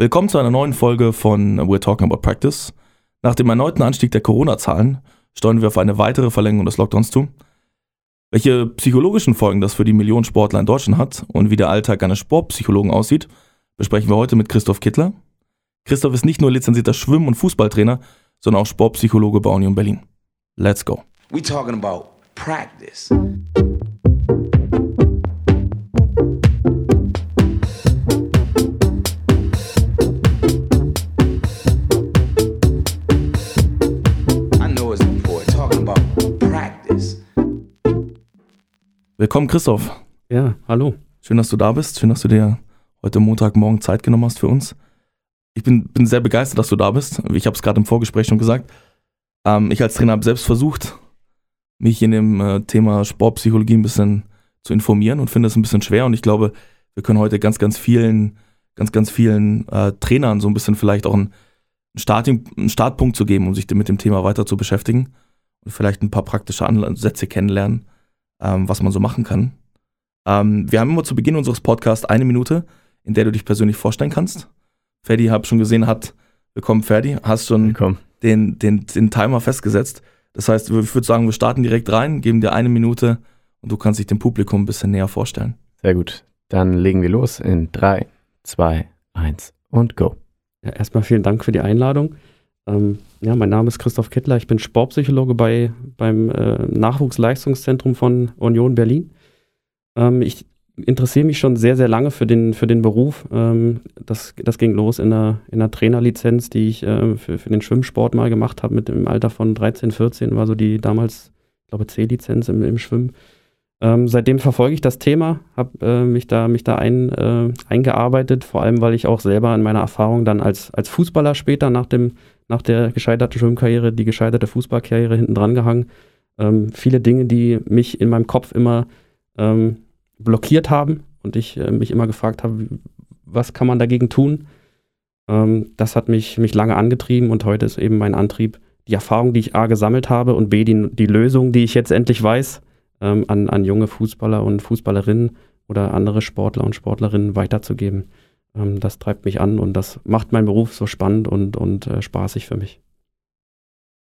Willkommen zu einer neuen Folge von We're Talking About Practice. Nach dem erneuten Anstieg der Corona-Zahlen steuern wir auf eine weitere Verlängerung des Lockdowns zu. Welche psychologischen Folgen das für die Millionen Sportler in Deutschland hat und wie der Alltag eines Sportpsychologen aussieht, besprechen wir heute mit Christoph Kittler. Christoph ist nicht nur lizenzierter Schwimm- und Fußballtrainer, sondern auch Sportpsychologe bei Union Berlin. Let's go. We talking about practice. Willkommen, Christoph. Ja, hallo. Schön, dass du da bist. Schön, dass du dir heute Montagmorgen Zeit genommen hast für uns. Ich bin, bin sehr begeistert, dass du da bist. Ich habe es gerade im Vorgespräch schon gesagt. Ähm, ich als Trainer habe selbst versucht, mich in dem äh, Thema Sportpsychologie ein bisschen zu informieren und finde es ein bisschen schwer. Und ich glaube, wir können heute ganz, ganz vielen, ganz, ganz vielen äh, Trainern so ein bisschen vielleicht auch einen, Start, einen Startpunkt zu geben, um sich mit dem Thema weiter zu beschäftigen und vielleicht ein paar praktische Ansätze kennenlernen, ähm, was man so machen kann. Ähm, wir haben immer zu Beginn unseres Podcasts eine Minute, in der du dich persönlich vorstellen kannst. Ferdi, habe schon gesehen, hat willkommen, Ferdi, hast schon Willkommen. den, den, den Timer festgesetzt. Das heißt, ich würde sagen, wir starten direkt rein, geben dir eine Minute und du kannst dich dem Publikum ein bisschen näher vorstellen. Sehr gut. Dann legen wir los in 3, 2, 1 und go. Ja, erstmal vielen Dank für die Einladung. Ähm, ja, mein Name ist Christoph Kittler. Ich bin Sportpsychologe bei, beim äh, Nachwuchsleistungszentrum von Union Berlin. Ähm, ich interessiere mich schon sehr, sehr lange für den, für den Beruf. Ähm, das, das ging los in der, in der Trainerlizenz, die ich äh, für, für den Schwimmsport mal gemacht habe, mit dem Alter von 13, 14, war so die damals, ich glaube, C-Lizenz im, im Schwimmen. Ähm, seitdem verfolge ich das Thema, habe äh, mich da, mich da ein, äh, eingearbeitet, vor allem weil ich auch selber in meiner Erfahrung dann als, als Fußballer später nach, dem, nach der gescheiterten Schwimmkarriere, die gescheiterte Fußballkarriere hinten dran gehangen. Ähm, viele Dinge, die mich in meinem Kopf immer ähm, blockiert haben und ich äh, mich immer gefragt habe, was kann man dagegen tun? Ähm, das hat mich, mich lange angetrieben und heute ist eben mein Antrieb, die Erfahrung, die ich A gesammelt habe und B, die, die Lösung, die ich jetzt endlich weiß, ähm, an, an junge Fußballer und Fußballerinnen oder andere Sportler und Sportlerinnen weiterzugeben. Ähm, das treibt mich an und das macht meinen Beruf so spannend und, und äh, spaßig für mich.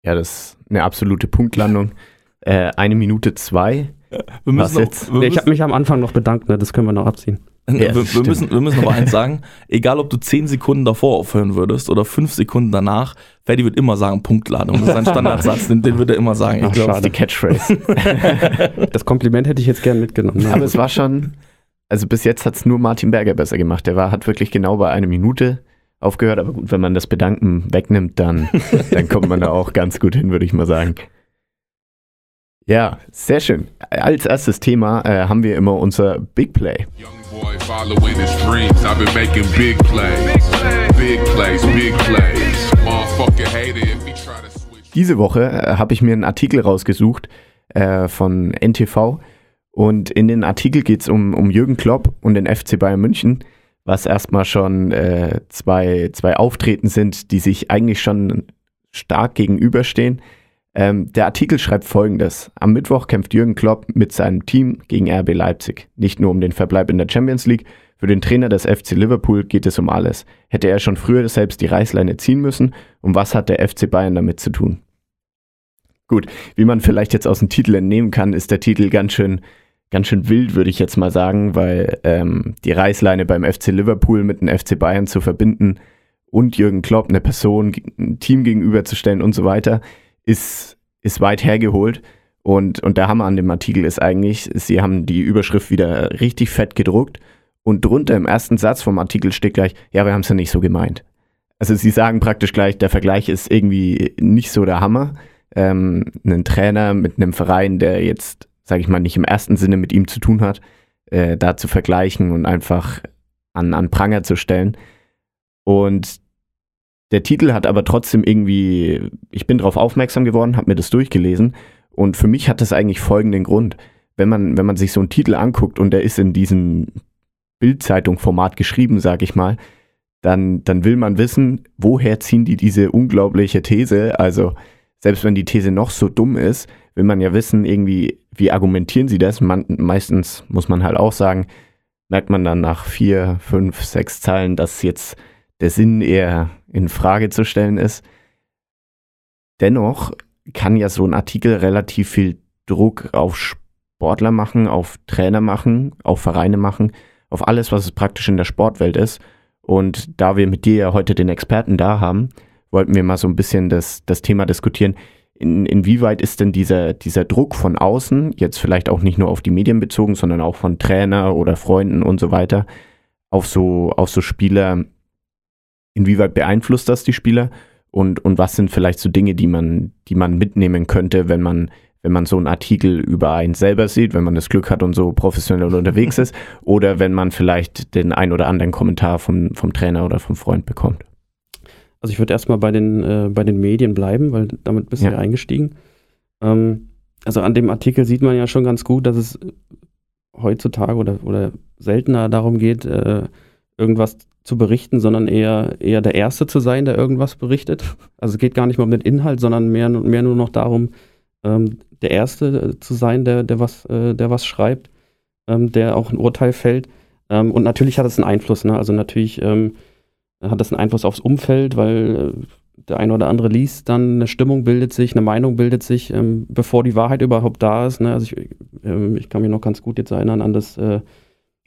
Ja, das ist eine absolute Punktlandung. Äh, eine Minute zwei. Wir Was müssen, noch, jetzt? wir ich habe mich am Anfang noch bedankt, ne? das können wir noch abziehen. Ja, wir, wir, müssen, wir müssen noch eins sagen, egal ob du 10 Sekunden davor aufhören würdest oder 5 Sekunden danach, Ferdi wird immer sagen Punktladung. Das ist ein Standardsatz, den, den wird er immer sagen. Ich Ach, glaube, Das ist die Catchphrase. Das Kompliment hätte ich jetzt gern mitgenommen. Ne? Aber es war schon, also bis jetzt hat es nur Martin Berger besser gemacht. Der war, hat wirklich genau bei einer Minute aufgehört. Aber gut, wenn man das Bedanken wegnimmt, dann, dann kommt man da auch ganz gut hin, würde ich mal sagen. Ja, sehr schön. Als erstes Thema äh, haben wir immer unser Big Play. Diese Woche äh, habe ich mir einen Artikel rausgesucht äh, von NTV und in den Artikel geht es um, um Jürgen Klopp und den FC Bayern München, was erstmal schon äh, zwei, zwei Auftreten sind, die sich eigentlich schon stark gegenüberstehen. Ähm, der Artikel schreibt folgendes. Am Mittwoch kämpft Jürgen Klopp mit seinem Team gegen RB Leipzig. Nicht nur um den Verbleib in der Champions League, für den Trainer des FC Liverpool geht es um alles. Hätte er schon früher selbst die Reißleine ziehen müssen? Und was hat der FC Bayern damit zu tun? Gut, wie man vielleicht jetzt aus dem Titel entnehmen kann, ist der Titel ganz schön, ganz schön wild, würde ich jetzt mal sagen, weil ähm, die Reißleine beim FC Liverpool mit dem FC Bayern zu verbinden und Jürgen Klopp, eine Person, ein Team gegenüberzustellen und so weiter, ist, ist weit hergeholt. Und, und der Hammer an dem Artikel ist eigentlich, sie haben die Überschrift wieder richtig fett gedruckt und drunter im ersten Satz vom Artikel steht gleich, ja, wir haben es ja nicht so gemeint. Also sie sagen praktisch gleich, der Vergleich ist irgendwie nicht so der Hammer. Ähm, einen Trainer mit einem Verein, der jetzt, sage ich mal, nicht im ersten Sinne mit ihm zu tun hat, äh, da zu vergleichen und einfach an, an Pranger zu stellen. Und der Titel hat aber trotzdem irgendwie, ich bin darauf aufmerksam geworden, habe mir das durchgelesen und für mich hat das eigentlich folgenden Grund. Wenn man, wenn man sich so einen Titel anguckt und der ist in diesem Bildzeitung-Format geschrieben, sage ich mal, dann, dann will man wissen, woher ziehen die diese unglaubliche These? Also selbst wenn die These noch so dumm ist, will man ja wissen, irgendwie, wie argumentieren sie das? Man, meistens muss man halt auch sagen, merkt man dann nach vier, fünf, sechs Zeilen, dass jetzt der Sinn eher in Frage zu stellen ist. Dennoch kann ja so ein Artikel relativ viel Druck auf Sportler machen, auf Trainer machen, auf Vereine machen, auf alles, was es praktisch in der Sportwelt ist. Und da wir mit dir ja heute den Experten da haben, wollten wir mal so ein bisschen das, das Thema diskutieren. In, inwieweit ist denn dieser, dieser Druck von außen, jetzt vielleicht auch nicht nur auf die Medien bezogen, sondern auch von Trainer oder Freunden und so weiter, auf so, auf so Spieler, inwieweit beeinflusst das die Spieler? Und, und was sind vielleicht so Dinge, die man, die man mitnehmen könnte, wenn man, wenn man so einen Artikel über einen selber sieht, wenn man das Glück hat und so professionell unterwegs ist, oder wenn man vielleicht den ein oder anderen Kommentar vom, vom Trainer oder vom Freund bekommt? Also ich würde erstmal bei den, äh, bei den Medien bleiben, weil damit bist du Ja. ja eingestiegen. Ähm, also an dem Artikel sieht man ja schon ganz gut, dass es heutzutage oder, oder seltener darum geht, äh, irgendwas zu berichten, sondern eher, eher der Erste zu sein, der irgendwas berichtet. Also es geht gar nicht mehr um den Inhalt, sondern mehr, mehr nur noch darum, ähm, der Erste äh, zu sein, der, der, was, äh, der was schreibt, ähm, der auch ein Urteil fällt. Ähm, und natürlich hat es einen Einfluss. Ne? Also natürlich ähm, hat das einen Einfluss aufs Umfeld, weil äh, der eine oder andere liest dann, eine Stimmung bildet sich, eine Meinung bildet sich, ähm, bevor die Wahrheit überhaupt da ist. Ne? Also ich, ähm, ich kann mich noch ganz gut jetzt erinnern an das, äh,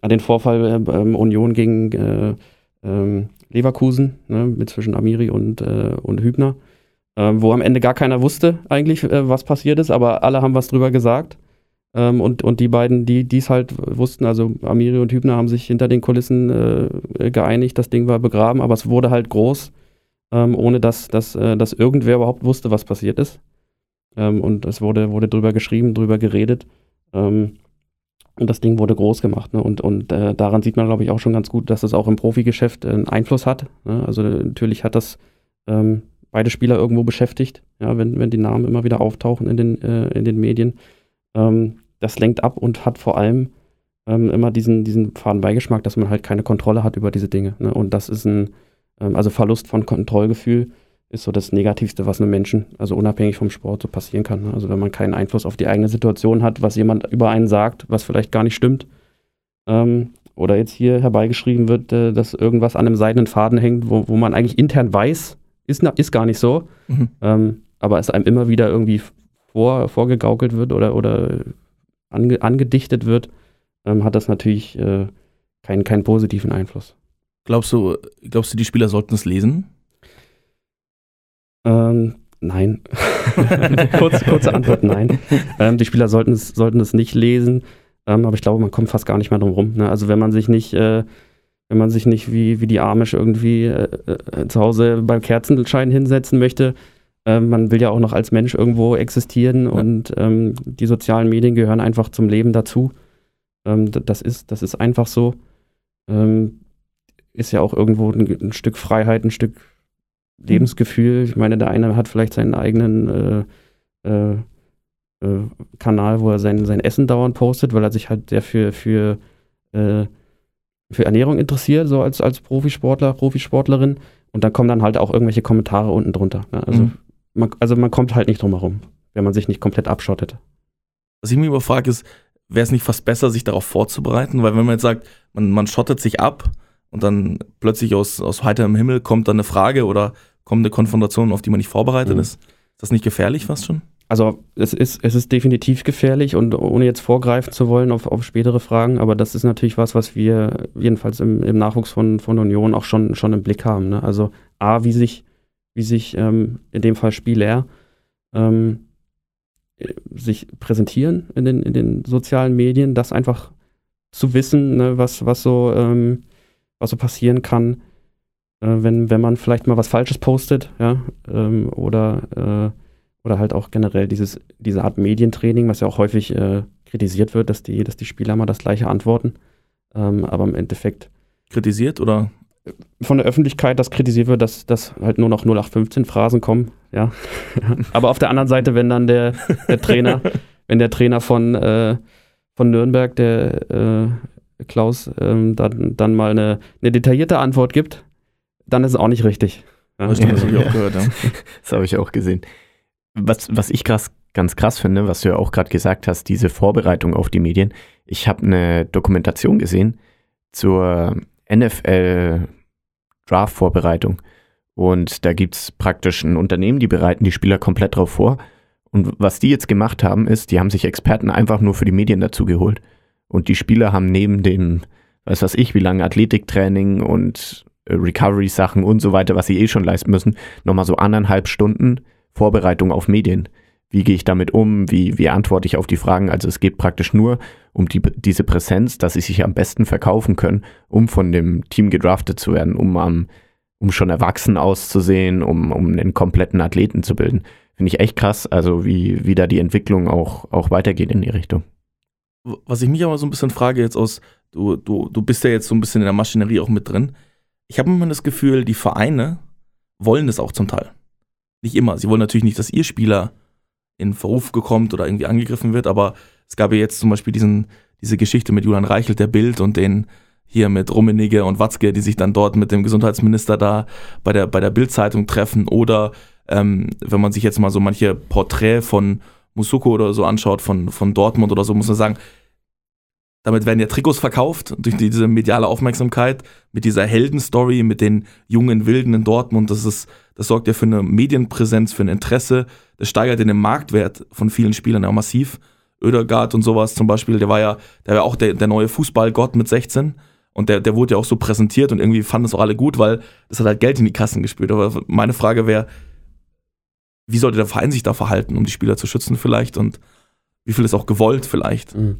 an den Vorfall äh, ähm, Union gegen äh, ähm, Leverkusen, ne? mit zwischen Amiri und, äh, und Hübner, ähm, wo am Ende gar keiner wusste eigentlich, äh, was passiert ist, aber alle haben was drüber gesagt. Ähm, und, und die beiden, die es halt wussten, also Amiri und Hübner haben sich hinter den Kulissen äh, geeinigt, das Ding war begraben, aber es wurde halt groß, ähm, ohne dass, dass, äh, dass irgendwer überhaupt wusste, was passiert ist. Ähm, und es wurde, wurde drüber geschrieben, drüber geredet. Ähm, und das Ding wurde groß gemacht. Ne? Und, und äh, daran sieht man, glaube ich, auch schon ganz gut, dass es auch im Profigeschäft einen Einfluss hat. Ne? Also natürlich hat das ähm, beide Spieler irgendwo beschäftigt, ja, wenn, wenn die Namen immer wieder auftauchen in den, äh, in den Medien. Ähm, das lenkt ab und hat vor allem ähm, immer diesen, diesen faden Beigeschmack, dass man halt keine Kontrolle hat über diese Dinge. Ne? Und das ist ein, ähm, also Verlust von Kontrollgefühl ist so das Negativste, was einem Menschen, also unabhängig vom Sport, so passieren kann. Ne? Also wenn man keinen Einfluss auf die eigene Situation hat, was jemand über einen sagt, was vielleicht gar nicht stimmt. Ähm, oder jetzt hier herbeigeschrieben wird, äh, dass irgendwas an einem seidenen Faden hängt, wo, wo man eigentlich intern weiß, ist, ist gar nicht so, Mhm. ähm, aber es einem immer wieder irgendwie vor, vorgegaukelt wird oder, oder ange, angedichtet wird, ähm, hat das natürlich äh, keinen, keinen positiven Einfluss. Glaubst du, glaubst du, die Spieler sollten es lesen? Ähm, nein. Kurz, kurze Antwort, nein. Ähm, die Spieler sollten es, sollten es nicht lesen, ähm, aber ich glaube, man kommt fast gar nicht mehr drum rum. Ne? Also wenn man sich nicht, äh, wenn man sich nicht wie, wie die Amish irgendwie äh, äh, zu Hause beim Kerzenschein hinsetzen möchte, ähm, man will ja auch noch als Mensch irgendwo existieren und ähm, die sozialen Medien gehören einfach zum Leben dazu. Ähm, das, ist, das ist einfach so. Ähm, ist ja auch irgendwo ein, ein Stück Freiheit, ein Stück Lebensgefühl. Ich meine, der eine hat vielleicht seinen eigenen äh, äh, äh, Kanal, wo er sein, sein Essen dauernd postet, weil er sich halt sehr für, für, äh, für Ernährung interessiert, so als, als Profisportler, Profisportlerin. Und dann kommen dann halt auch irgendwelche Kommentare unten drunter. Ne? Also, Mhm. man, also man kommt halt nicht drum herum, wenn man sich nicht komplett abschottet. Was ich mich immer frage, ist, wäre es nicht fast besser, sich darauf vorzubereiten? Weil wenn man jetzt sagt, man, man schottet sich ab und dann plötzlich aus, aus heiterem Himmel kommt dann eine Frage oder kommt eine Konfrontation, auf die man nicht vorbereitet Mhm. ist, ist das nicht gefährlich fast schon? Also es ist, es ist definitiv gefährlich und ohne jetzt vorgreifen zu wollen auf, auf spätere Fragen, aber das ist natürlich was, was wir jedenfalls im, im Nachwuchs von, von Union auch schon, schon im Blick haben. Ne? Also A, wie sich, wie sich ähm, in dem Fall Spieler ähm, äh, sich präsentieren in den, in den sozialen Medien, das einfach zu wissen, ne, was, was, so, ähm, was so passieren kann, äh, wenn, wenn man vielleicht mal was Falsches postet, ja, ähm, oder äh, oder halt auch generell dieses, diese Art Medientraining, was ja auch häufig äh, kritisiert wird, dass die, dass die Spieler mal das gleiche antworten. Ähm, aber im Endeffekt Kritisiert oder? von der Öffentlichkeit, dass kritisiert wird, dass, dass halt nur noch 0815 Phrasen kommen, ja. aber auf der anderen Seite, wenn dann der, der Trainer, wenn der Trainer von, äh, von Nürnberg, der äh, Klaus, ähm, dann, dann mal eine, eine detaillierte Antwort gibt, dann ist es auch nicht richtig. Ja. Das habe ich auch gehört, ja. Das habe ich auch gesehen. Was, was ich krass, ganz krass finde, was du ja auch gerade gesagt hast, diese Vorbereitung auf die Medien. Ich habe eine Dokumentation gesehen zur NFL Draft-Vorbereitung. Und da gibt es praktisch ein Unternehmen, die bereiten die Spieler komplett drauf vor. Und was die jetzt gemacht haben, ist, die haben sich Experten einfach nur für die Medien dazu geholt. Und die Spieler haben neben dem, weiß was ich, wie lange Athletiktraining und äh, Recovery-Sachen und so weiter, was sie eh schon leisten müssen, nochmal so anderthalb Stunden Vorbereitung auf Medien. Wie gehe ich damit um? Wie, wie antworte ich auf die Fragen? Also es geht praktisch nur um die, diese Präsenz, dass sie sich am besten verkaufen können, um von dem Team gedraftet zu werden, um, um, um schon erwachsen auszusehen, um, um einen kompletten Athleten zu bilden. Finde ich echt krass, also wie, wie da die Entwicklung auch, auch weitergeht in die Richtung. Was ich mich aber so ein bisschen frage jetzt aus, du, du, du bist ja jetzt so ein bisschen in der Maschinerie auch mit drin. Ich habe immer das Gefühl, die Vereine wollen das auch zum Teil. Nicht immer. Sie wollen natürlich nicht, dass ihr Spieler in Verruf gekommen oder irgendwie angegriffen wird, aber es gab ja jetzt zum Beispiel diesen, diese Geschichte mit Julian Reichelt, der Bild und den hier mit Rummenigge und Watzke, die sich dann dort mit dem Gesundheitsminister da bei der, bei der Bildzeitung treffen oder ähm, wenn man sich jetzt mal so manche Porträt von Musuko oder so anschaut, von, von Dortmund oder so, muss man sagen, damit werden ja Trikots verkauft durch diese mediale Aufmerksamkeit mit dieser Heldenstory, mit den jungen Wilden in Dortmund. Das ist, das sorgt ja für eine Medienpräsenz, für ein Interesse. Das steigert den Marktwert von vielen Spielern ja massiv. Ödergaard und sowas zum Beispiel, der war ja, der war auch der, der neue Fußballgott mit 16. Und der, der wurde ja auch so präsentiert und irgendwie fanden es auch alle gut, weil das hat halt Geld in die Kassen gespült. Aber meine Frage wäre, wie sollte der Verein sich da verhalten, um die Spieler zu schützen vielleicht und wie viel ist auch gewollt vielleicht? Mhm.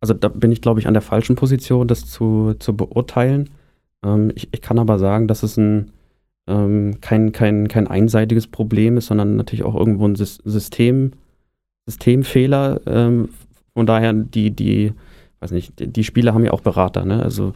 Also da bin ich, glaube ich, an der falschen Position, das zu, zu beurteilen. Ähm, ich, ich kann aber sagen, dass es ein, ähm, kein, kein, kein einseitiges Problem ist, sondern natürlich auch irgendwo ein System, Systemfehler. Ähm, von daher, die, die, weiß nicht, die, Spieler haben ja auch Berater, ne? Also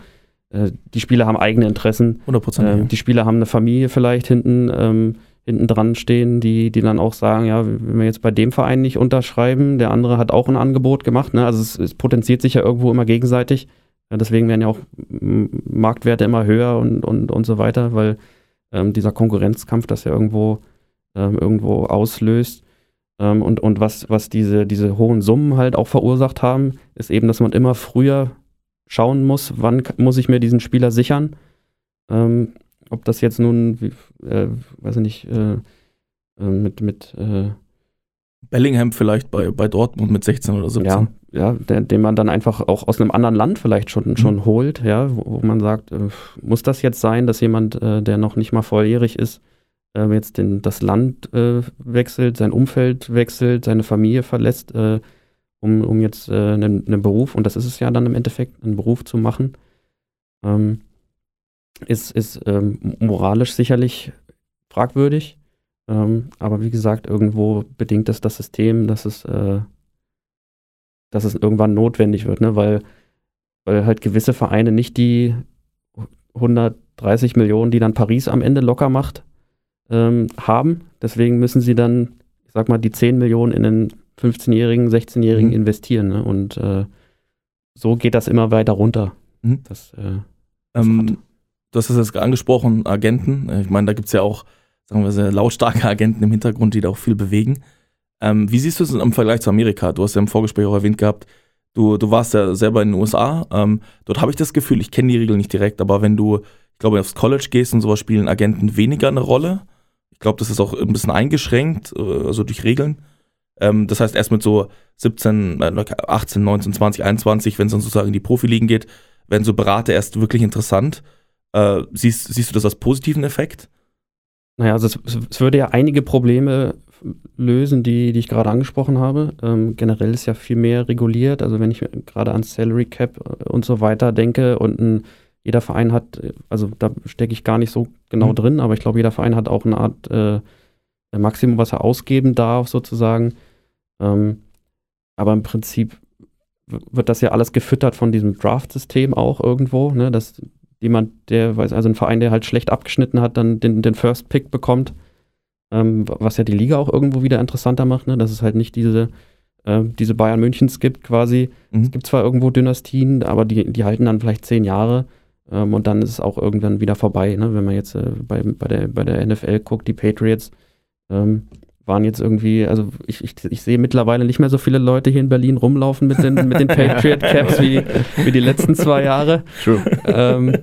äh, die Spieler haben eigene Interessen. 100 Ähm, ja. Die Spieler haben eine Familie vielleicht hinten, ähm, hinten dran stehen, die, die dann auch sagen, ja, wenn wir jetzt bei dem Verein nicht unterschreiben, der andere hat auch ein Angebot gemacht. Ne? Also es, es potenziert sich ja irgendwo immer gegenseitig. Ja, deswegen werden ja auch Marktwerte immer höher und, und, und so weiter, weil ähm, dieser Konkurrenzkampf das ja irgendwo, ähm, irgendwo auslöst. Ähm, und und was, was diese, diese hohen Summen halt auch verursacht haben, ist eben, dass man immer früher schauen muss, wann muss ich mir diesen Spieler sichern. Ähm, ob das jetzt nun, wie, äh, weiß ich nicht, äh, äh, mit, mit äh, Bellingham vielleicht bei, bei Dortmund mit 16 oder 17. ja, ja, der, den man dann einfach auch aus einem anderen Land vielleicht schon, schon holt, ja, wo, wo man sagt, äh, muss das jetzt sein, dass jemand, äh, der noch nicht mal volljährig ist, äh, jetzt den, das Land äh, wechselt, sein Umfeld wechselt, seine Familie verlässt, äh, um, um jetzt äh, einen, einen Beruf, und das ist es ja dann im Endeffekt, einen Beruf zu machen, ähm, ist, ist ähm, moralisch sicherlich fragwürdig. Ähm, aber wie gesagt, irgendwo bedingt es das System, dass es, äh, dass es irgendwann notwendig wird, ne? weil, weil halt gewisse Vereine nicht die 130 Millionen, die dann Paris am Ende locker macht, ähm, haben. Deswegen müssen sie dann, ich sag mal, die 10 Millionen in einen 15-Jährigen, 16-Jährigen Mhm. investieren. Ne? Und äh, so geht das immer weiter runter. Mhm. Das, äh, Ähm, du hast es jetzt angesprochen, Agenten. Ich meine, da gibt es ja auch, sagen wir, sehr lautstarke Agenten im Hintergrund, die da auch viel bewegen. Ähm, wie siehst du es im Vergleich zu Amerika? Du hast ja im Vorgespräch auch erwähnt gehabt, du, du warst ja selber in den USA. Ähm, dort habe ich das Gefühl, ich kenne die Regeln nicht direkt, aber wenn du, ich glaube, aufs College gehst und sowas, spielen Agenten weniger eine Rolle. Ich glaube, das ist auch ein bisschen eingeschränkt, äh, also durch Regeln. Ähm, das heißt, erst mit so 17, äh, 18, 19, 20, 21, wenn es dann sozusagen in die Profiligen geht, werden so Berater erst wirklich interessant. Äh, siehst, siehst du das als positiven Effekt? Naja, also es, es würde ja einige Probleme lösen, die, die ich gerade angesprochen habe. Ähm, generell ist ja viel mehr reguliert. Also wenn ich gerade an Salary Cap äh, und so weiter denke und ein, jeder Verein hat, äh, also da stecke ich gar nicht so genau Mhm. drin, aber ich glaube, jeder Verein hat auch eine Art äh, Maximum, was er ausgeben darf, sozusagen. Ähm, aber im Prinzip wird das ja alles gefüttert von diesem Draft-System auch irgendwo, ne? dass jemand, der weiß, also ein Verein, der halt schlecht abgeschnitten hat, dann den, den First Pick bekommt, ähm, was ja die Liga auch irgendwo wieder interessanter macht, ne? dass es halt nicht diese, äh, diese Bayern Münchens gibt quasi. Mhm. Es gibt zwar irgendwo Dynastien, aber die, die halten dann vielleicht zehn Jahre ähm, und dann ist es auch irgendwann wieder vorbei. Ne? Wenn man jetzt äh, bei, bei, der, bei der NFL guckt, die Patriots ähm, waren jetzt irgendwie, also ich, ich, ich sehe mittlerweile nicht mehr so viele Leute hier in Berlin rumlaufen mit den, mit den Patriot Caps wie, wie die letzten zwei Jahre True. ähm,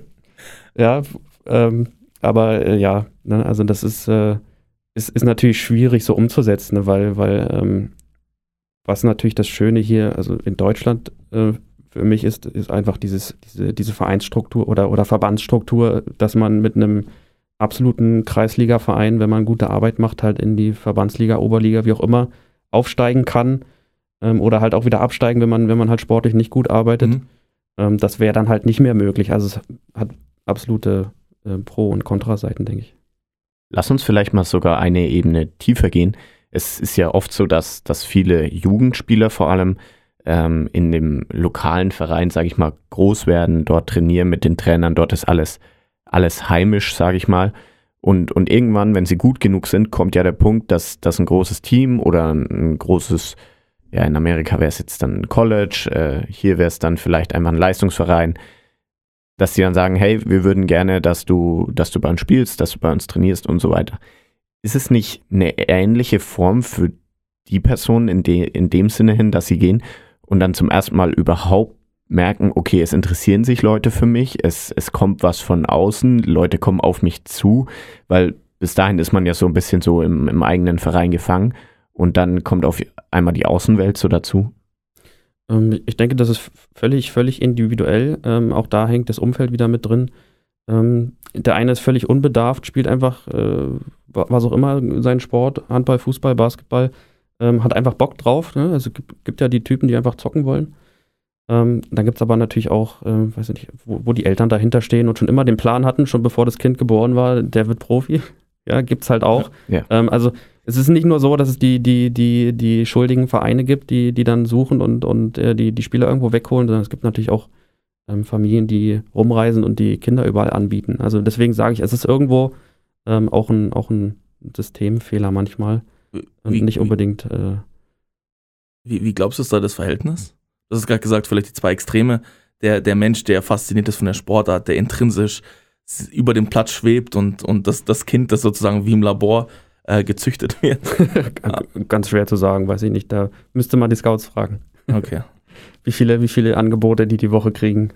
ja, ähm, aber äh, ja, ne, also das ist, äh, ist, ist natürlich schwierig so umzusetzen, ne, weil, weil ähm, was natürlich das Schöne hier, also in Deutschland äh, für mich ist, ist einfach dieses, diese, diese Vereinsstruktur oder, oder Verbandsstruktur, dass man mit einem absoluten Kreisliga-Verein, wenn man gute Arbeit macht, halt in die Verbandsliga, Oberliga, wie auch immer, aufsteigen kann ähm, oder halt auch wieder absteigen, wenn man, wenn man halt sportlich nicht gut arbeitet. Mhm. Ähm, das wäre dann halt nicht mehr möglich. Also es hat absolute äh, Pro- und Kontraseiten, denke ich. Lass uns vielleicht mal sogar eine Ebene tiefer gehen. Es ist ja oft so, dass, dass viele Jugendspieler vor allem ähm, in dem lokalen Verein, sage ich mal, groß werden, dort trainieren mit den Trainern, dort ist alles, alles heimisch, sage ich mal. Und, und irgendwann, wenn sie gut genug sind, kommt ja der Punkt, dass, dass ein großes Team oder ein, großes, ja, in Amerika wäre es jetzt dann ein College, äh, hier wäre es dann vielleicht einfach ein Leistungsverein, dass sie dann sagen, hey, wir würden gerne, dass du, dass du bei uns spielst, dass du bei uns trainierst und so weiter. Ist es nicht eine ähnliche Form für die Personen in, de, in dem Sinne hin, dass sie gehen und dann zum ersten Mal überhaupt merken, okay, es interessieren sich Leute für mich, es, es kommt was von außen, Leute kommen auf mich zu, weil bis dahin ist man ja so ein bisschen so im, im eigenen Verein gefangen und dann kommt auf einmal die Außenwelt so dazu. Ähm, ich denke, das ist völlig, völlig individuell. Ähm, auch da hängt das Umfeld wieder mit drin. Ähm, der eine ist völlig unbedarft, spielt einfach, äh, was auch immer, seinen Sport, Handball, Fußball, Basketball, ähm, hat einfach Bock drauf. Ne? Also gibt, gibt ja die Typen, die einfach zocken wollen. Ähm, dann gibt es aber natürlich auch, äh, weiß nicht, wo, wo, die Eltern dahinter stehen und schon immer den Plan hatten, schon bevor das Kind geboren war, der wird Profi. Ja, gibt es halt auch. Ja. Ähm, also es ist nicht nur so, dass es die, die, die, die schuldigen Vereine gibt, die, die dann suchen und, und äh, die, die Spieler irgendwo wegholen, sondern es gibt natürlich auch ähm, Familien, die rumreisen und die Kinder überall anbieten. Also deswegen sage ich, es ist irgendwo ähm, auch, ein, auch ein Systemfehler manchmal und Wie, nicht unbedingt. Äh, wie, wie glaubst du, ist da das Verhältnis? Du hast gerade gesagt, vielleicht die zwei Extreme. Der, der Mensch, der fasziniert ist von der Sportart, der intrinsisch über dem Platz schwebt und, und das, das Kind, das sozusagen wie im Labor äh, gezüchtet wird. Ganz schwer zu sagen, weiß ich nicht. Da müsste man die Scouts fragen. Okay. Wie viele, wie viele Angebote die die Woche kriegen.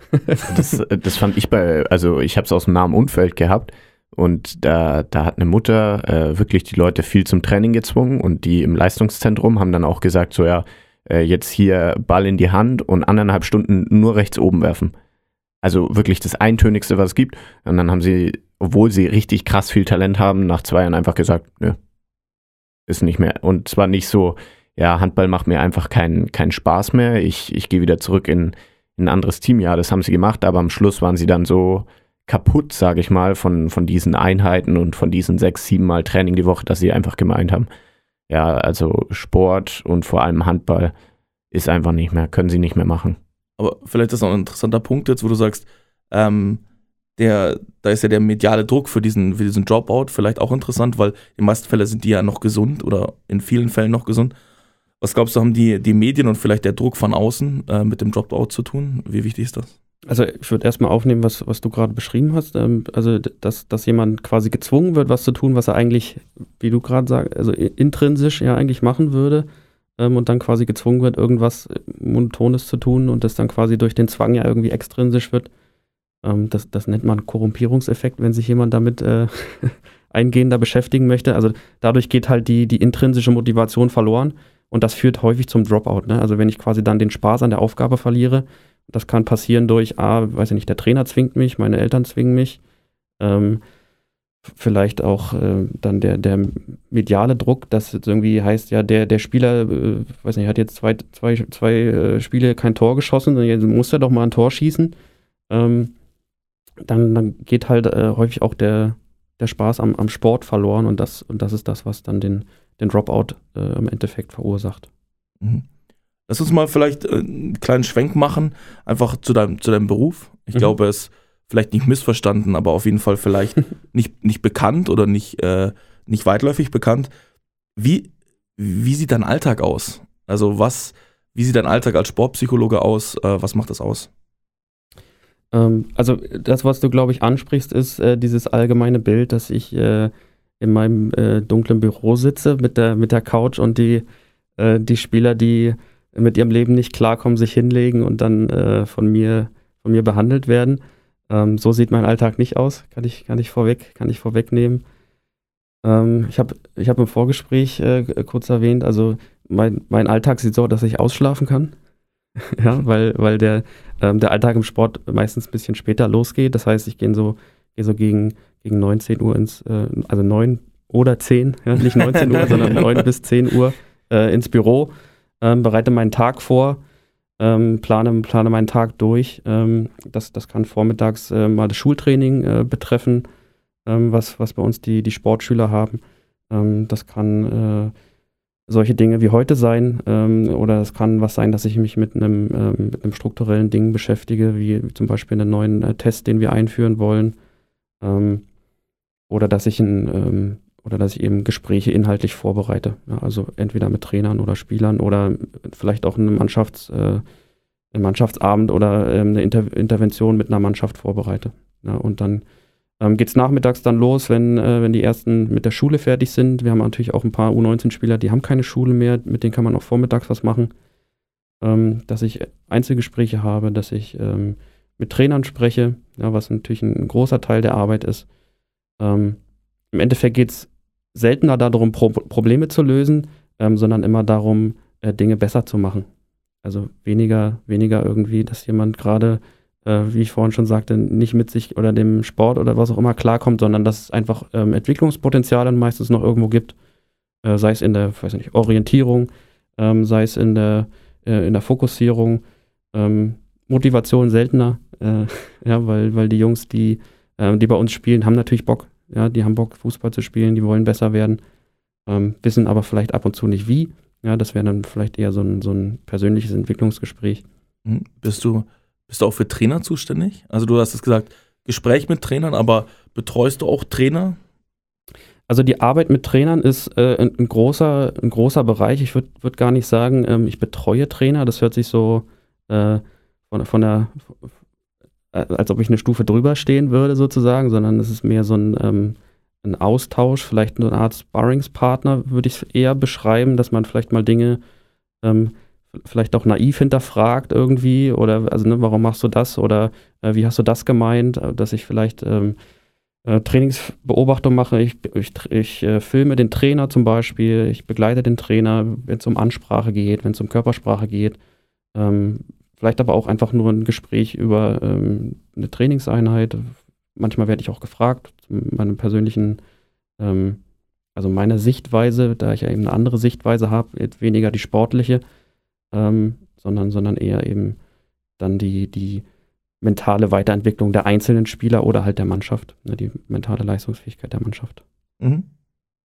das, das fand ich bei, also ich habe es aus dem nahen Umfeld gehabt und da, da hat eine Mutter äh, wirklich die Leute viel zum Training gezwungen und die im Leistungszentrum haben dann auch gesagt, so ja, äh, jetzt hier Ball in die Hand und anderthalb Stunden nur rechts oben werfen. Also wirklich das Eintönigste, was es gibt. Und dann haben sie, obwohl sie richtig krass viel Talent haben, nach zwei Jahren einfach gesagt, nö, ist nicht mehr. Und zwar nicht so, ja, Handball macht mir einfach keinen keinen Spaß mehr. Ich, ich gehe wieder zurück in, in ein anderes Team. Ja, das haben sie gemacht, aber am Schluss waren sie dann so kaputt, sage ich mal, von, von diesen Einheiten und von diesen sechs, sieben Mal Training die Woche, dass sie einfach gemeint haben, ja, also Sport und vor allem Handball ist einfach nicht mehr, können sie nicht mehr machen. Aber vielleicht ist auch ein interessanter Punkt jetzt, wo du sagst, ähm, der, da ist ja der mediale Druck für diesen, für diesen Dropout vielleicht auch interessant, weil in meisten Fällen sind die ja noch gesund oder in vielen Fällen noch gesund. Was glaubst du, haben die, die Medien und vielleicht der Druck von außen äh, mit dem Dropout zu tun? Wie wichtig ist das? Also ich würde erstmal aufnehmen, was, was du gerade beschrieben hast. Ähm, also dass, dass jemand quasi gezwungen wird, was zu tun, was er eigentlich, wie du gerade sagst, also intrinsisch ja eigentlich machen würde ähm, und dann quasi gezwungen wird, irgendwas Monotones zu tun und das dann quasi durch den Zwang ja irgendwie extrinsisch wird. Ähm, das, das nennt man Korrumpierungseffekt, wenn sich jemand damit äh, eingehender beschäftigen möchte. Also dadurch geht halt die, die intrinsische Motivation verloren und das führt häufig zum Dropout. Ne? Also wenn ich quasi dann den Spaß an der Aufgabe verliere, das kann passieren durch, ah, weiß ich nicht, der Trainer zwingt mich, meine Eltern zwingen mich. Ähm, vielleicht auch äh, dann der, der mediale Druck, jetzt irgendwie heißt, ja, der, der Spieler, äh, weiß nicht, hat jetzt zwei, zwei, zwei äh, Spiele kein Tor geschossen, dann muss er doch mal ein Tor schießen. Ähm, dann, dann geht halt äh, häufig auch der, der Spaß am, am Sport verloren und das, und das ist das, was dann den, den Dropout äh, im Endeffekt verursacht. Mhm. Lass uns mal vielleicht äh, einen kleinen Schwenk machen, einfach zu deinem, zu deinem Beruf. Ich mhm. glaube, es ist vielleicht nicht missverstanden, aber auf jeden Fall vielleicht nicht, nicht bekannt oder nicht, äh, nicht weitläufig bekannt. Wie, wie sieht dein Alltag aus? Also was, wie sieht dein Alltag als Sportpsychologe aus? Äh, was macht das aus? Ähm, also das, was du, glaube ich, ansprichst, ist äh, dieses allgemeine Bild, dass ich äh, in meinem äh, dunklen Büro sitze mit der, mit der Couch und die, die Spieler, die mit ihrem Leben nicht klarkommen, sich hinlegen und dann äh, von mir von mir behandelt werden. Ähm, so sieht mein Alltag nicht aus, kann ich, kann ich, vorweg, kann ich vorwegnehmen. Ähm, ich habe ich hab im Vorgespräch äh, kurz erwähnt, also mein, mein Alltag sieht so, aus, dass ich ausschlafen kann. ja, weil, weil der, ähm, der Alltag im Sport meistens ein bisschen später losgeht. Das heißt, ich gehe so, geh so gegen, gegen 19 Uhr ins, äh, also 9 oder 10, ja, nicht 19 Uhr, sondern 9 bis 10 Uhr äh, ins Büro, ähm, bereite meinen Tag vor, ähm, plane, plane meinen Tag durch. Ähm, das, das kann vormittags äh, mal das Schultraining äh, betreffen, ähm, was, was bei uns die, die Sportschüler haben. Ähm, das kann äh, solche Dinge wie heute sein ähm, oder es kann was sein, dass ich mich mit einem, ähm, mit einem strukturellen Ding beschäftige, wie, wie zum Beispiel einen neuen äh, Test, den wir einführen wollen ähm, oder dass ich ein, ähm, oder dass ich eben Gespräche inhaltlich vorbereite, ja, also entweder mit Trainern oder Spielern oder vielleicht auch einen Mannschafts äh, einen Mannschaftsabend oder ähm, eine Inter Intervention mit einer Mannschaft vorbereite ja, und dann ähm, Geht es nachmittags dann los, wenn, äh, wenn die ersten mit der Schule fertig sind. Wir haben natürlich auch ein paar U19-Spieler, die haben keine Schule mehr, mit denen kann man auch vormittags was machen. Ähm, dass ich Einzelgespräche habe, dass ich ähm, mit Trainern spreche, ja, was natürlich ein großer Teil der Arbeit ist. Ähm, Im Endeffekt geht es seltener darum, Pro Probleme zu lösen, ähm, sondern immer darum, äh, Dinge besser zu machen. Also weniger, weniger irgendwie, dass jemand gerade äh, wie ich vorhin schon sagte, nicht mit sich oder dem Sport oder was auch immer klarkommt, sondern dass es einfach ähm, Entwicklungspotenziale meistens noch irgendwo gibt, äh, sei es in der, weiß nicht, Orientierung, ähm, sei es in der, äh, in der Fokussierung, ähm, Motivation seltener, äh, ja, weil, weil die Jungs, die, äh, die bei uns spielen, haben natürlich Bock, ja, die haben Bock, Fußball zu spielen, die wollen besser werden, ähm, wissen aber vielleicht ab und zu nicht wie. Ja, das wäre dann vielleicht eher so ein, so ein persönliches Entwicklungsgespräch. Hm, bist du bist du auch für Trainer zuständig? Also du hast es gesagt, Gespräch mit Trainern, aber betreust du auch Trainer? Also die Arbeit mit Trainern ist äh, ein, ein, großer, ein großer Bereich. Ich würde würd gar nicht sagen, ähm, ich betreue Trainer. Das hört sich so äh, von, von der, äh, als ob ich eine Stufe drüber stehen würde sozusagen, sondern es ist mehr so ein, ähm, ein Austausch, vielleicht eine Art Sparringspartner, würde ich eher beschreiben, dass man vielleicht mal Dinge ähm, vielleicht auch naiv hinterfragt irgendwie oder also ne, warum machst du das oder äh, wie hast du das gemeint, äh, dass ich vielleicht ähm, äh, Trainingsbeobachtung mache, ich, ich, ich äh, filme den Trainer zum Beispiel, ich begleite den Trainer, wenn es um Ansprache geht, wenn es um Körpersprache geht, ähm, vielleicht aber auch einfach nur ein Gespräch über ähm, eine Trainingseinheit. Manchmal werde ich auch gefragt, meinem persönlichen ähm, also meine Sichtweise, da ich ja eben eine andere Sichtweise habe, weniger die sportliche, ähm, sondern, sondern eher eben dann die, die mentale Weiterentwicklung der einzelnen Spieler oder halt der Mannschaft, ne, die mentale Leistungsfähigkeit der Mannschaft. Mhm.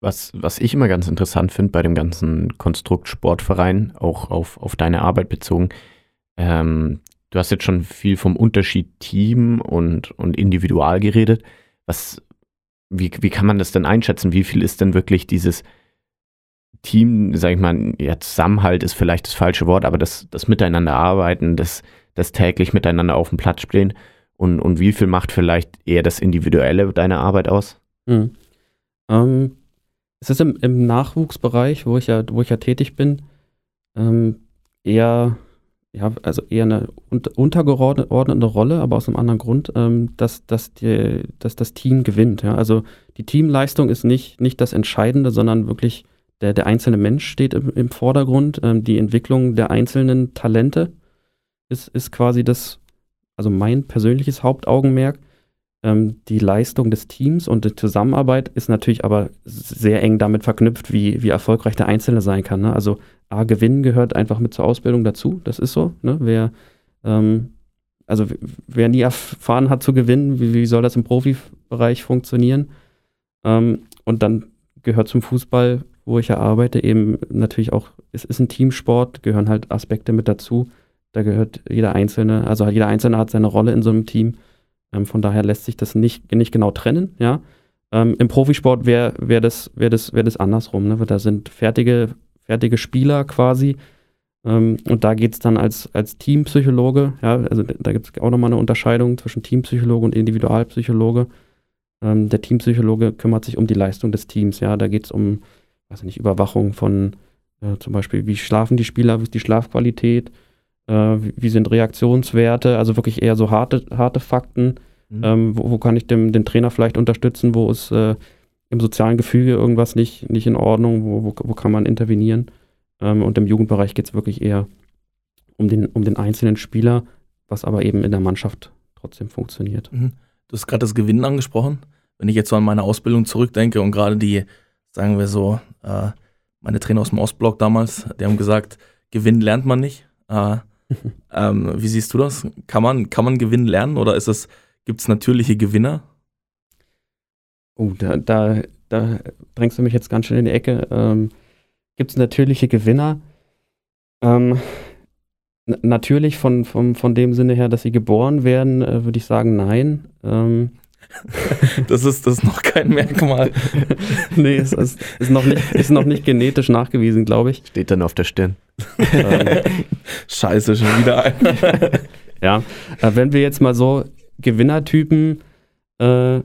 Was, was ich immer ganz interessant finde bei dem ganzen Konstrukt Sportverein, auch auf, auf deine Arbeit bezogen, ähm, du hast jetzt schon viel vom Unterschied Team und, und Individual geredet. Was, wie, wie kann man das denn einschätzen? Wie viel ist denn wirklich dieses Team, sag ich mal, ja, Zusammenhalt ist vielleicht das falsche Wort, aber das, das Miteinander arbeiten, das, das täglich miteinander auf dem Platz stehen und, und wie viel macht vielleicht eher das Individuelle deiner Arbeit aus? Mhm. Ähm, es ist im, im, Nachwuchsbereich, wo ich ja, wo ich ja tätig bin, ähm, eher, ja, also eher eine unter, untergeordnete Rolle, aber aus einem anderen Grund, ähm, dass, dass, die, dass das Team gewinnt. Ja? Also die Teamleistung ist nicht, nicht das Entscheidende, sondern wirklich der, der einzelne Mensch steht im, im Vordergrund. Ähm, die Entwicklung der einzelnen Talente ist, ist quasi das, also mein persönliches Hauptaugenmerk. Ähm, die Leistung des Teams und die Zusammenarbeit ist natürlich aber sehr eng damit verknüpft, wie, wie erfolgreich der Einzelne sein kann. Ne? Also A, Gewinnen gehört einfach mit zur Ausbildung dazu, das ist so. Ne? Wer, ähm, also wer nie erfahren hat zu gewinnen, wie, wie soll das im Profibereich funktionieren? Ähm, und dann gehört zum Fußball wo ich ja arbeite, eben natürlich auch, es ist ein Teamsport, gehören halt Aspekte mit dazu. Da gehört jeder Einzelne, also jeder Einzelne hat seine Rolle in so einem Team. Ähm, von daher lässt sich das nicht, nicht genau trennen, ja. Ähm, Im Profisport wäre wär das, wär das, wär das andersrum, ne? Da sind fertige, fertige Spieler quasi. Ähm, und da geht es dann als, als Teampsychologe, ja, also da gibt es auch nochmal eine Unterscheidung zwischen Teampsychologe und Individualpsychologe. Ähm, der Teampsychologe kümmert sich um die Leistung des Teams, ja. Da geht es um weiß nicht, Überwachung von äh, zum Beispiel, wie schlafen die Spieler, wie ist die Schlafqualität, äh, wie, wie, sind Reaktionswerte, also wirklich eher so harte, harte Fakten. Mhm. Ähm, wo, wo kann ich dem, den Trainer vielleicht unterstützen? Wo ist äh, im sozialen Gefüge irgendwas nicht, nicht in Ordnung? Wo, wo, wo kann man intervenieren? Ähm, und im Jugendbereich geht es wirklich eher um den, um den einzelnen Spieler, was aber eben in der Mannschaft trotzdem funktioniert. Mhm. Du hast gerade das Gewinnen angesprochen. Wenn ich jetzt so an meine Ausbildung zurückdenke und gerade die, sagen wir so, äh, meine Trainer aus dem Ostblock damals, die haben gesagt, gewinnen lernt man nicht. Äh, ähm, wie siehst du das? Kann man, kann man gewinnen lernen oder ist es, gibt es natürliche Gewinner? Oh, da, da, da drängst du mich jetzt ganz schön in die Ecke. Ähm, Gibt es natürliche Gewinner? Ähm, natürlich von, von, von dem Sinne her, dass sie geboren werden, äh, würde ich sagen, nein. Ähm, Das ist, das ist noch kein Merkmal. nee, es ist, ist, noch nicht, ist noch nicht genetisch nachgewiesen, glaube ich. Steht dann auf der Stirn. Ähm, Scheiße, schon wieder ein. Ja, äh, wenn wir jetzt mal so Gewinnertypen, äh,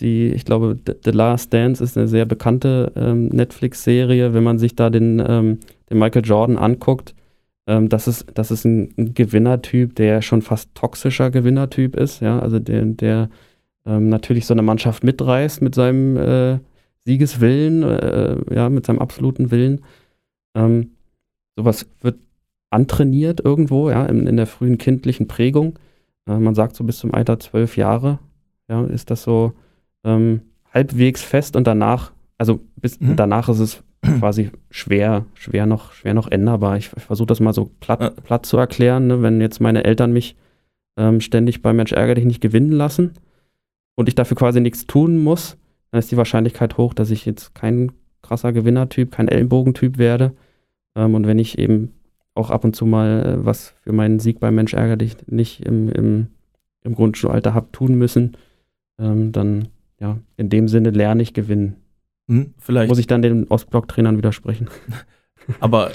die, ich glaube, The The Last Dance ist eine sehr bekannte ähm, Netflix-Serie, wenn man sich da den, ähm, den Michael Jordan anguckt, ähm, das ist, das ist ein, ein Gewinnertyp, der schon fast toxischer Gewinnertyp ist, ja, also der, der ähm, natürlich so eine Mannschaft mitreißt mit seinem äh, Siegeswillen, äh, ja, mit seinem absoluten Willen. Ähm, sowas wird antrainiert irgendwo, ja, in, in der frühen kindlichen Prägung. Äh, man sagt so bis zum Alter zwölf Jahre, ja, ist das so ähm, halbwegs fest und danach, also bis Mhm. danach ist es quasi schwer, schwer noch, schwer noch änderbar. Ich, ich versuche das mal so platt, platt zu erklären, ne? wenn jetzt meine Eltern mich ähm, ständig bei Mensch ärger dich nicht gewinnen lassen und ich dafür quasi nichts tun muss, dann ist die Wahrscheinlichkeit hoch, dass ich jetzt kein krasser Gewinnertyp, kein Ellenbogentyp werde. Ähm, und wenn ich eben auch ab und zu mal äh, was für meinen Sieg bei Mensch ärger dich nicht im, im, im Grundschulalter habe tun müssen, ähm, dann ja, in dem Sinne lerne ich gewinnen. Hm, vielleicht. Muss ich dann den Ostblock-Trainern widersprechen? Aber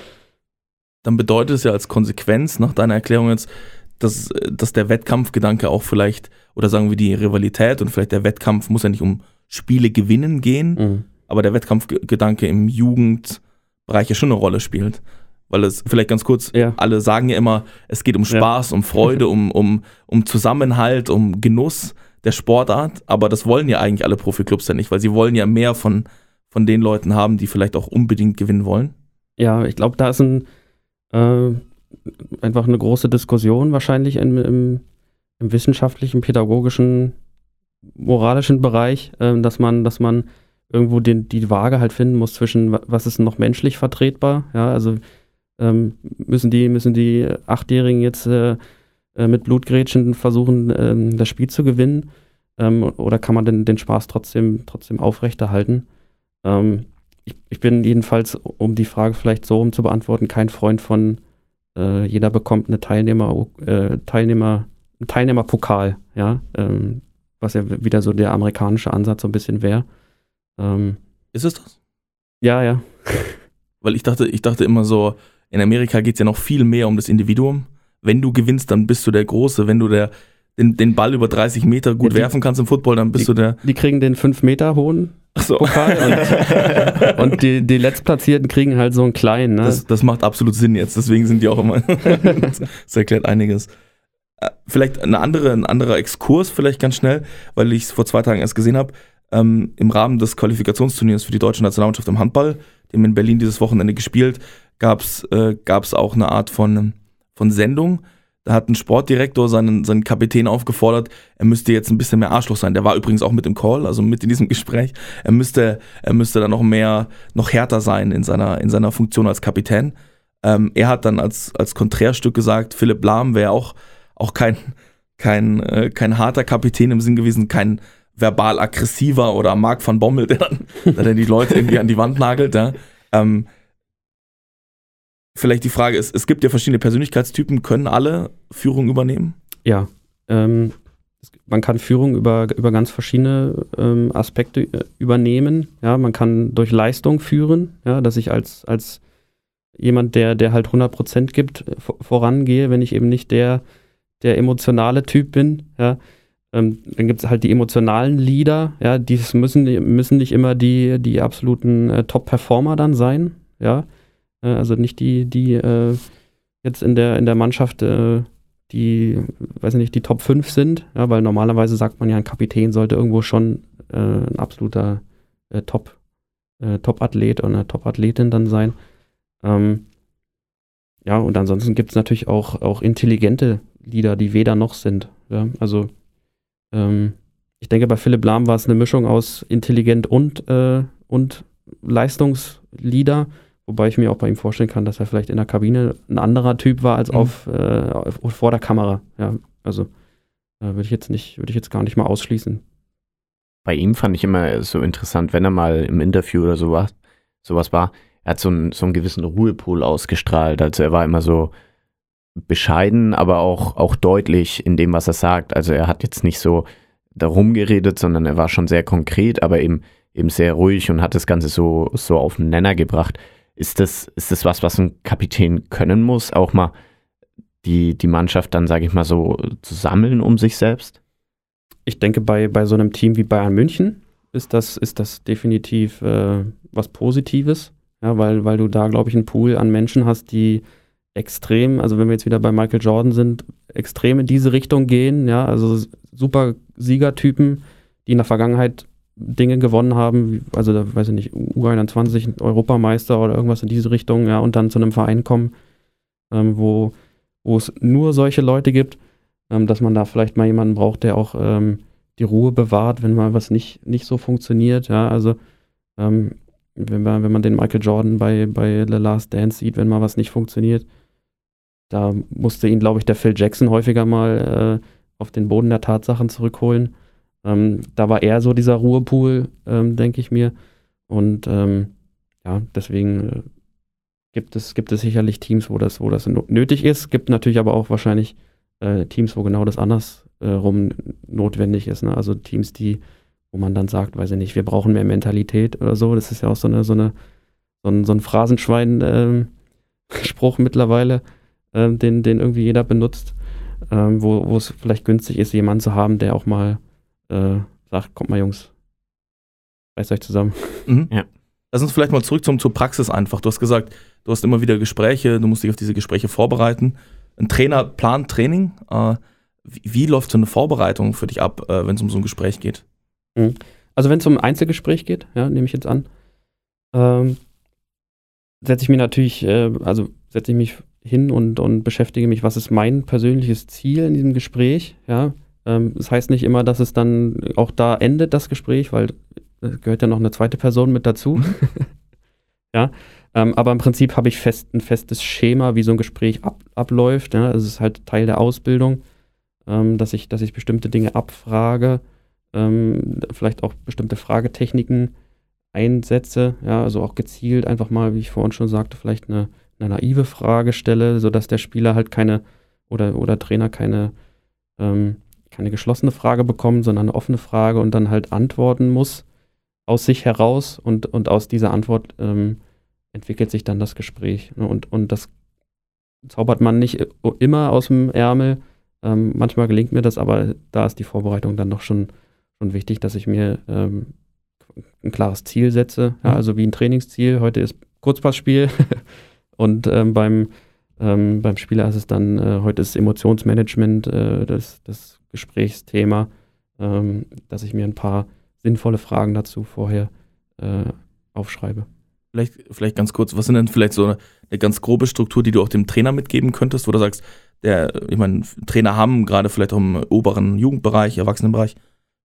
dann bedeutet es ja als Konsequenz nach deiner Erklärung jetzt, dass, dass der Wettkampfgedanke auch vielleicht, oder sagen wir die Rivalität und vielleicht der Wettkampf muss ja nicht um Spiele gewinnen gehen, Mhm. aber der Wettkampfgedanke im Jugendbereich ja schon eine Rolle spielt. Weil es, vielleicht ganz kurz, Ja. alle sagen ja immer, es geht um Ja. Spaß, um Freude, um, um, um Zusammenhalt, um Genuss der Sportart, aber das wollen ja eigentlich alle Profiklubs ja nicht, weil sie wollen ja mehr von, von den Leuten haben, die vielleicht auch unbedingt gewinnen wollen. Ja, ich glaube, da ist ein, äh, einfach eine große Diskussion wahrscheinlich im, im, im wissenschaftlichen, pädagogischen, moralischen Bereich, ähm, dass man, dass man irgendwo den, die Waage halt finden muss zwischen, wa- was ist noch menschlich vertretbar, ja, also ähm, müssen die, müssen die Achtjährigen jetzt äh, äh, mit Blutgrätschen versuchen, ähm, das Spiel zu gewinnen, ähm, oder kann man den, den Spaß trotzdem, trotzdem aufrechterhalten? Ähm, ich, ich bin jedenfalls, um die Frage vielleicht so um zu beantworten, kein Freund von äh, jeder bekommt eine Teilnehmer, äh, Teilnehmer, einen Teilnehmerpokal, ja, ähm, was ja wieder so der amerikanische Ansatz so ein bisschen wäre. Ähm, Ist es das? ja, ja. Weil ich dachte, ich dachte immer so, in Amerika geht es ja noch viel mehr um das Individuum. Wenn du gewinnst, dann bist du der Große. Wenn du der, den, den Ball über 30 Meter gut Ja, die- werfen kannst im Football, dann bist du der. Die kriegen den 5 Meter hohen Achso, Pokal und, und die, die Letztplatzierten kriegen halt so einen kleinen, ne? das, das macht absolut Sinn jetzt. Deswegen sind die auch immer. das erklärt einiges. Äh, Vielleicht eine andere, ein anderer Exkurs, vielleicht ganz schnell, weil ich es vor zwei Tagen erst gesehen habe. Ähm, Im Rahmen des Qualifikationsturniers für die deutsche Nationalmannschaft im Handball, die haben in Berlin dieses Wochenende gespielt, gab es äh, gab's auch eine Art von, von Sendung. Da hat ein Sportdirektor seinen, seinen Kapitän aufgefordert, er müsste jetzt ein bisschen mehr Arschloch sein. Der war übrigens auch mit im Call, also mit in diesem Gespräch. Er müsste, er müsste dann noch mehr, noch härter sein in seiner, in seiner Funktion als Kapitän. Ähm, er hat dann als, als Konträrstück gesagt, Philipp Lahm wäre auch, auch kein, kein, äh, kein harter Kapitän im Sinn gewesen, kein verbal aggressiver oder Marc van Bommel, der dann, der dann die Leute irgendwie an die Wand nagelt. Ja. Ähm, vielleicht die Frage ist, es gibt ja verschiedene Persönlichkeitstypen, können alle Führung übernehmen? Ja, ähm, man kann Führung über, über ganz verschiedene ähm, Aspekte äh, übernehmen. Ja, man kann durch Leistung führen, ja, dass ich als, als jemand, der, der halt 100% gibt, äh, vor- vorangehe, wenn ich eben nicht der, der emotionale Typ bin. Ja. Ähm, dann gibt es halt die emotionalen Leader, ja, die müssen, müssen nicht immer die, die absoluten äh, Top-Performer dann sein. Ja. Äh, also nicht die, die äh, jetzt in der, in der Mannschaft äh, die, weiß ich nicht, die Top 5 sind, ja, weil normalerweise sagt man ja, ein Kapitän sollte irgendwo schon ein absoluter Top, Top-Athlet oder eine Top-Athletin dann sein. Ähm, ja, und ansonsten gibt es natürlich auch, auch intelligente Lieder, die weder noch sind. Ja? Also ähm, ich denke, bei Philipp Lahm war es eine Mischung aus intelligent und, äh, und Leistungslieder, wobei ich mir auch bei ihm vorstellen kann, dass er vielleicht in der Kabine ein anderer Typ war als mhm. auf, äh, auf, vor der Kamera. Ja, also äh, würde ich jetzt nicht, würde ich jetzt gar nicht mal ausschließen. Bei ihm fand ich immer so interessant, wenn er mal im Interview oder sowas, sowas war, er hat so einen, so einen gewissen Ruhepol ausgestrahlt. Also er war immer so bescheiden, aber auch, auch deutlich in dem, was er sagt. Also er hat jetzt nicht so darum geredet, sondern er war schon sehr konkret, aber eben, eben sehr ruhig und hat das Ganze so, so auf den Nenner gebracht. Ist das, ist das was, was ein Kapitän können muss, auch mal die, die Mannschaft dann, sage ich mal, so zu sammeln um sich selbst? Ich denke, bei, bei so einem Team wie Bayern München ist das, ist das definitiv äh, was Positives, ja, weil, weil du da, glaube ich, einen Pool an Menschen hast, die extrem, also wenn wir jetzt wieder bei Michael Jordan sind, extrem in diese Richtung gehen, ja, also super Siegertypen, die in der Vergangenheit Dinge gewonnen haben, also da weiß ich nicht, U21, Europameister oder irgendwas in diese Richtung, ja, und dann zu einem Verein kommen, ähm, wo, wo es nur solche Leute gibt, ähm, dass man da vielleicht mal jemanden braucht, der auch ähm, die Ruhe bewahrt, wenn mal was nicht, nicht so funktioniert, ja, also ähm, wenn man, wenn man den Michael Jordan bei, bei The Last Dance sieht, wenn mal was nicht funktioniert, da musste ihn, glaube ich, der Phil Jackson häufiger mal äh, auf den Boden der Tatsachen zurückholen. Ähm, da war er so dieser Ruhepool, ähm, denke ich mir. Und ähm, ja, deswegen äh, gibt, es, gibt es sicherlich Teams, wo das, wo das nötig ist. Gibt natürlich aber auch wahrscheinlich äh, Teams, wo genau das andersrum äh, notwendig ist. Ne? Also Teams, die, wo man dann sagt, weiß ich nicht, wir brauchen mehr Mentalität oder so. Das ist ja auch so eine, so eine, so ein, so ein Phrasenschwein-Spruch ähm, mittlerweile ähm, den, den irgendwie jeder benutzt, ähm, wo es vielleicht günstig ist, jemanden zu haben, der auch mal äh, sagt, kommt mal Jungs, reißt euch zusammen. Mhm. Ja. Lass uns vielleicht mal zurück zum, zur Praxis einfach. Du hast gesagt, du hast immer wieder Gespräche, du musst dich auf diese Gespräche vorbereiten. Ein Trainer plant Training. Äh, wie, wie, läuft so eine Vorbereitung für dich ab, äh, wenn es um so ein Gespräch geht? Mhm. Also wenn es um ein Einzelgespräch geht, ja, nehme ich jetzt an, ähm, setze ich mir natürlich, äh, also setze ich mich hin und, und beschäftige mich, was ist mein persönliches Ziel in diesem Gespräch. Ja, ähm, das heißt nicht immer, dass es dann auch da endet, das Gespräch, weil es gehört ja noch eine zweite Person mit dazu. Ja, ähm, aber im Prinzip habe ich fest, ein festes Schema, wie so ein Gespräch ab, abläuft. Ja, es ist halt Teil der Ausbildung, ähm, dass, ich, dass ich bestimmte Dinge abfrage, ähm, vielleicht auch bestimmte Fragetechniken einsetze, ja, also auch gezielt einfach mal, wie ich vorhin schon sagte, vielleicht eine eine naive Frage stelle, sodass der Spieler halt keine oder, oder Trainer keine, ähm, keine geschlossene Frage bekommt, sondern eine offene Frage und dann halt antworten muss aus sich heraus und, und aus dieser Antwort ähm, entwickelt sich dann das Gespräch. Ne? Und, und das zaubert man nicht immer aus dem Ärmel. Ähm, manchmal gelingt mir das, aber da ist die Vorbereitung dann doch schon, schon wichtig, dass ich mir ähm, ein klares Ziel setze. Ja, mhm. also wie ein Trainingsziel. Heute ist Kurzpassspiel. Und ähm, beim, ähm, beim Spieler ist es dann, äh, heute ist Emotionsmanagement äh, das, das Gesprächsthema, ähm, dass ich mir ein paar sinnvolle Fragen dazu vorher äh, aufschreibe. Vielleicht, vielleicht ganz kurz, was sind denn vielleicht so eine, eine, ganz grobe Struktur, die du auch dem Trainer mitgeben könntest, wo du sagst, der, ich meine, Trainer haben gerade vielleicht auch im oberen Jugendbereich, Erwachsenenbereich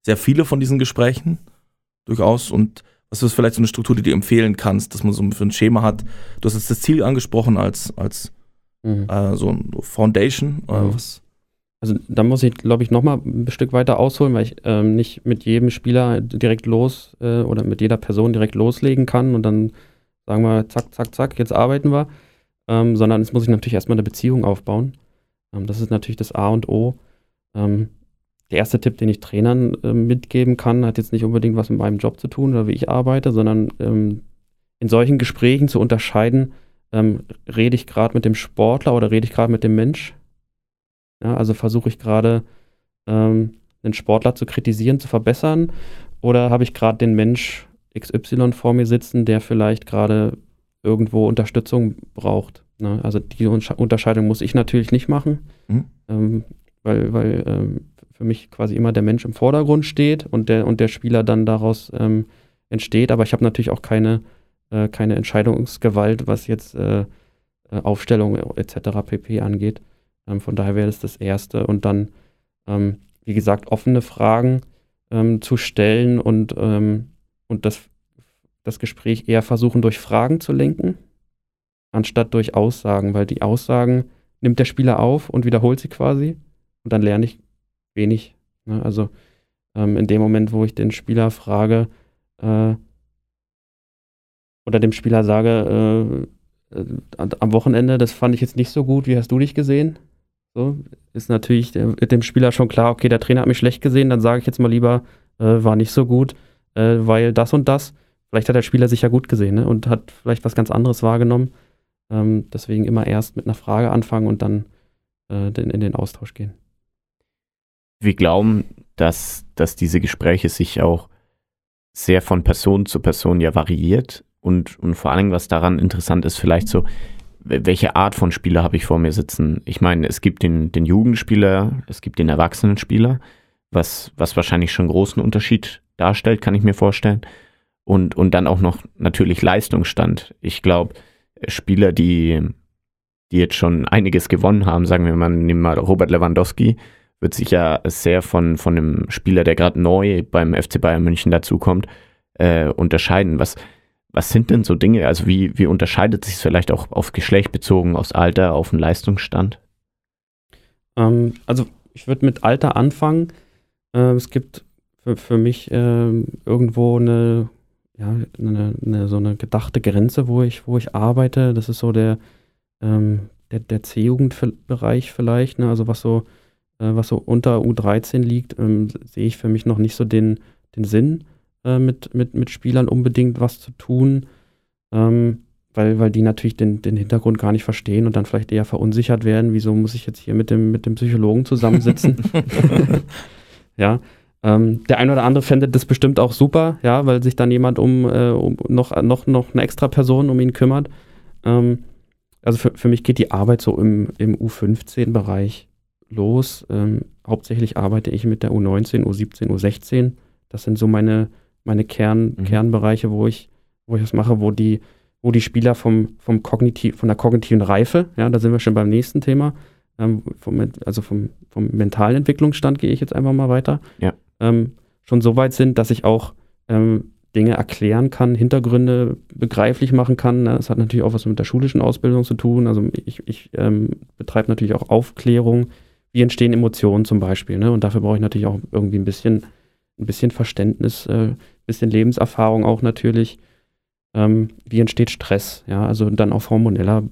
sehr viele von diesen Gesprächen durchaus und was ist vielleicht so eine Struktur, die du empfehlen kannst, dass man so ein Schema hat? Du hast jetzt das Ziel angesprochen als, als mhm. äh, so ein Foundation. Äh, mhm. was? Also da muss ich, glaube ich, nochmal ein Stück weiter ausholen, weil ich ähm, nicht mit jedem Spieler direkt los äh, oder mit jeder Person direkt loslegen kann und dann sagen wir, zack, zack, zack, jetzt arbeiten wir. Ähm, sondern es muss ich natürlich erstmal eine Beziehung aufbauen. Ähm, das ist natürlich das A und O. Ähm, der erste Tipp, den ich Trainern äh, mitgeben kann, hat jetzt nicht unbedingt was mit meinem Job zu tun oder wie ich arbeite, sondern ähm, in solchen Gesprächen zu unterscheiden, ähm, rede ich gerade mit dem Sportler oder rede ich gerade mit dem Mensch? Ja, also versuche ich gerade ähm, den Sportler zu kritisieren, zu verbessern oder habe ich gerade den Mensch XY vor mir sitzen, der vielleicht gerade irgendwo Unterstützung braucht? Ne? Also die Unterscheidung muss ich natürlich nicht machen, Mhm. ähm, weil, weil ähm, für mich quasi immer der Mensch im Vordergrund steht und der, und der Spieler dann daraus ähm, entsteht. Aber ich habe natürlich auch keine, äh, keine Entscheidungsgewalt, was jetzt äh, äh, Aufstellung etc. pp. angeht. Ähm, von daher wäre das das Erste. Und dann, ähm, wie gesagt, offene Fragen ähm, zu stellen und, ähm, und das, das Gespräch eher versuchen, durch Fragen zu lenken, anstatt durch Aussagen, weil die Aussagen nimmt der Spieler auf und wiederholt sie quasi und dann lerne ich wenig. Ne? Also ähm, in dem Moment, wo ich den Spieler frage äh, oder dem Spieler sage, äh, äh, am Wochenende, das fand ich jetzt nicht so gut, wie hast du dich gesehen? So, ist natürlich dem Spieler schon klar, okay, der Trainer hat mich schlecht gesehen, dann sage ich jetzt mal lieber, äh, war nicht so gut, äh, weil das und das. Vielleicht hat der Spieler sich ja gut gesehen ne? und hat vielleicht was ganz anderes wahrgenommen. Ähm, deswegen immer erst mit einer Frage anfangen und dann äh, den, in den Austausch gehen. Wir glauben, dass, dass diese Gespräche sich auch sehr von Person zu Person ja variiert und, und vor allem, was daran interessant ist, vielleicht so, wel- welche Art von Spieler habe ich vor mir sitzen? Ich meine, es gibt den, den Jugendspieler, es gibt den Erwachsenenspieler, was, was wahrscheinlich schon einen großen Unterschied darstellt, kann ich mir vorstellen. Und, und dann auch noch natürlich Leistungsstand. Ich glaube, Spieler, die, die jetzt schon einiges gewonnen haben, sagen wir mal, nehmen mal Robert Lewandowski, wird sich ja sehr von, von einem Spieler, der gerade neu beim FC Bayern München dazukommt, äh, unterscheiden. Was, was sind denn so Dinge? Also wie, wie unterscheidet sich es vielleicht auch auf Geschlecht bezogen, aus Alter, auf den Leistungsstand? Ähm, also ich würde mit Alter anfangen. Äh, es gibt für, für mich ähm, irgendwo eine, ja, eine, eine, so eine gedachte Grenze, wo ich, wo ich arbeite. Das ist so der, ähm, der, der C-Jugendbereich vielleicht, ne? also was so, äh, was so unter U13 liegt, ähm, sehe ich für mich noch nicht so den, den Sinn, äh, mit, mit, mit Spielern unbedingt was zu tun. Ähm, weil, weil die natürlich den, den Hintergrund gar nicht verstehen und dann vielleicht eher verunsichert werden. Wieso muss ich jetzt hier mit dem, mit dem Psychologen zusammensitzen? ja. Ähm, der eine oder andere fände das bestimmt auch super, ja, weil sich dann jemand um, äh, um noch, noch, noch eine extra Person um ihn kümmert. Ähm, also für, für mich geht die Arbeit so im, im U15-Bereich los. Ähm, hauptsächlich arbeite ich mit der U19, U17, U16. Das sind so meine, meine Kern, Mhm. Kernbereiche, wo ich, wo ich das mache, wo die, wo die Spieler vom, vom kognitiv, von der kognitiven Reife, ja, da sind wir schon beim nächsten Thema, ähm, vom, also vom, vom mentalen Entwicklungsstand gehe ich jetzt einfach mal weiter, Ja. ähm, schon so weit sind, dass ich auch ähm, Dinge erklären kann, Hintergründe begreiflich machen kann. Ne? Das hat natürlich auch was mit der schulischen Ausbildung zu tun. Also ich, ich ähm, betreibe natürlich auch Aufklärung. Wie entstehen Emotionen zum Beispiel? Ne? Und dafür brauche ich natürlich auch irgendwie ein bisschen, ein bisschen Verständnis, ein äh, bisschen Lebenserfahrung auch natürlich. Ähm, wie entsteht Stress? Ja, also dann auf hormoneller,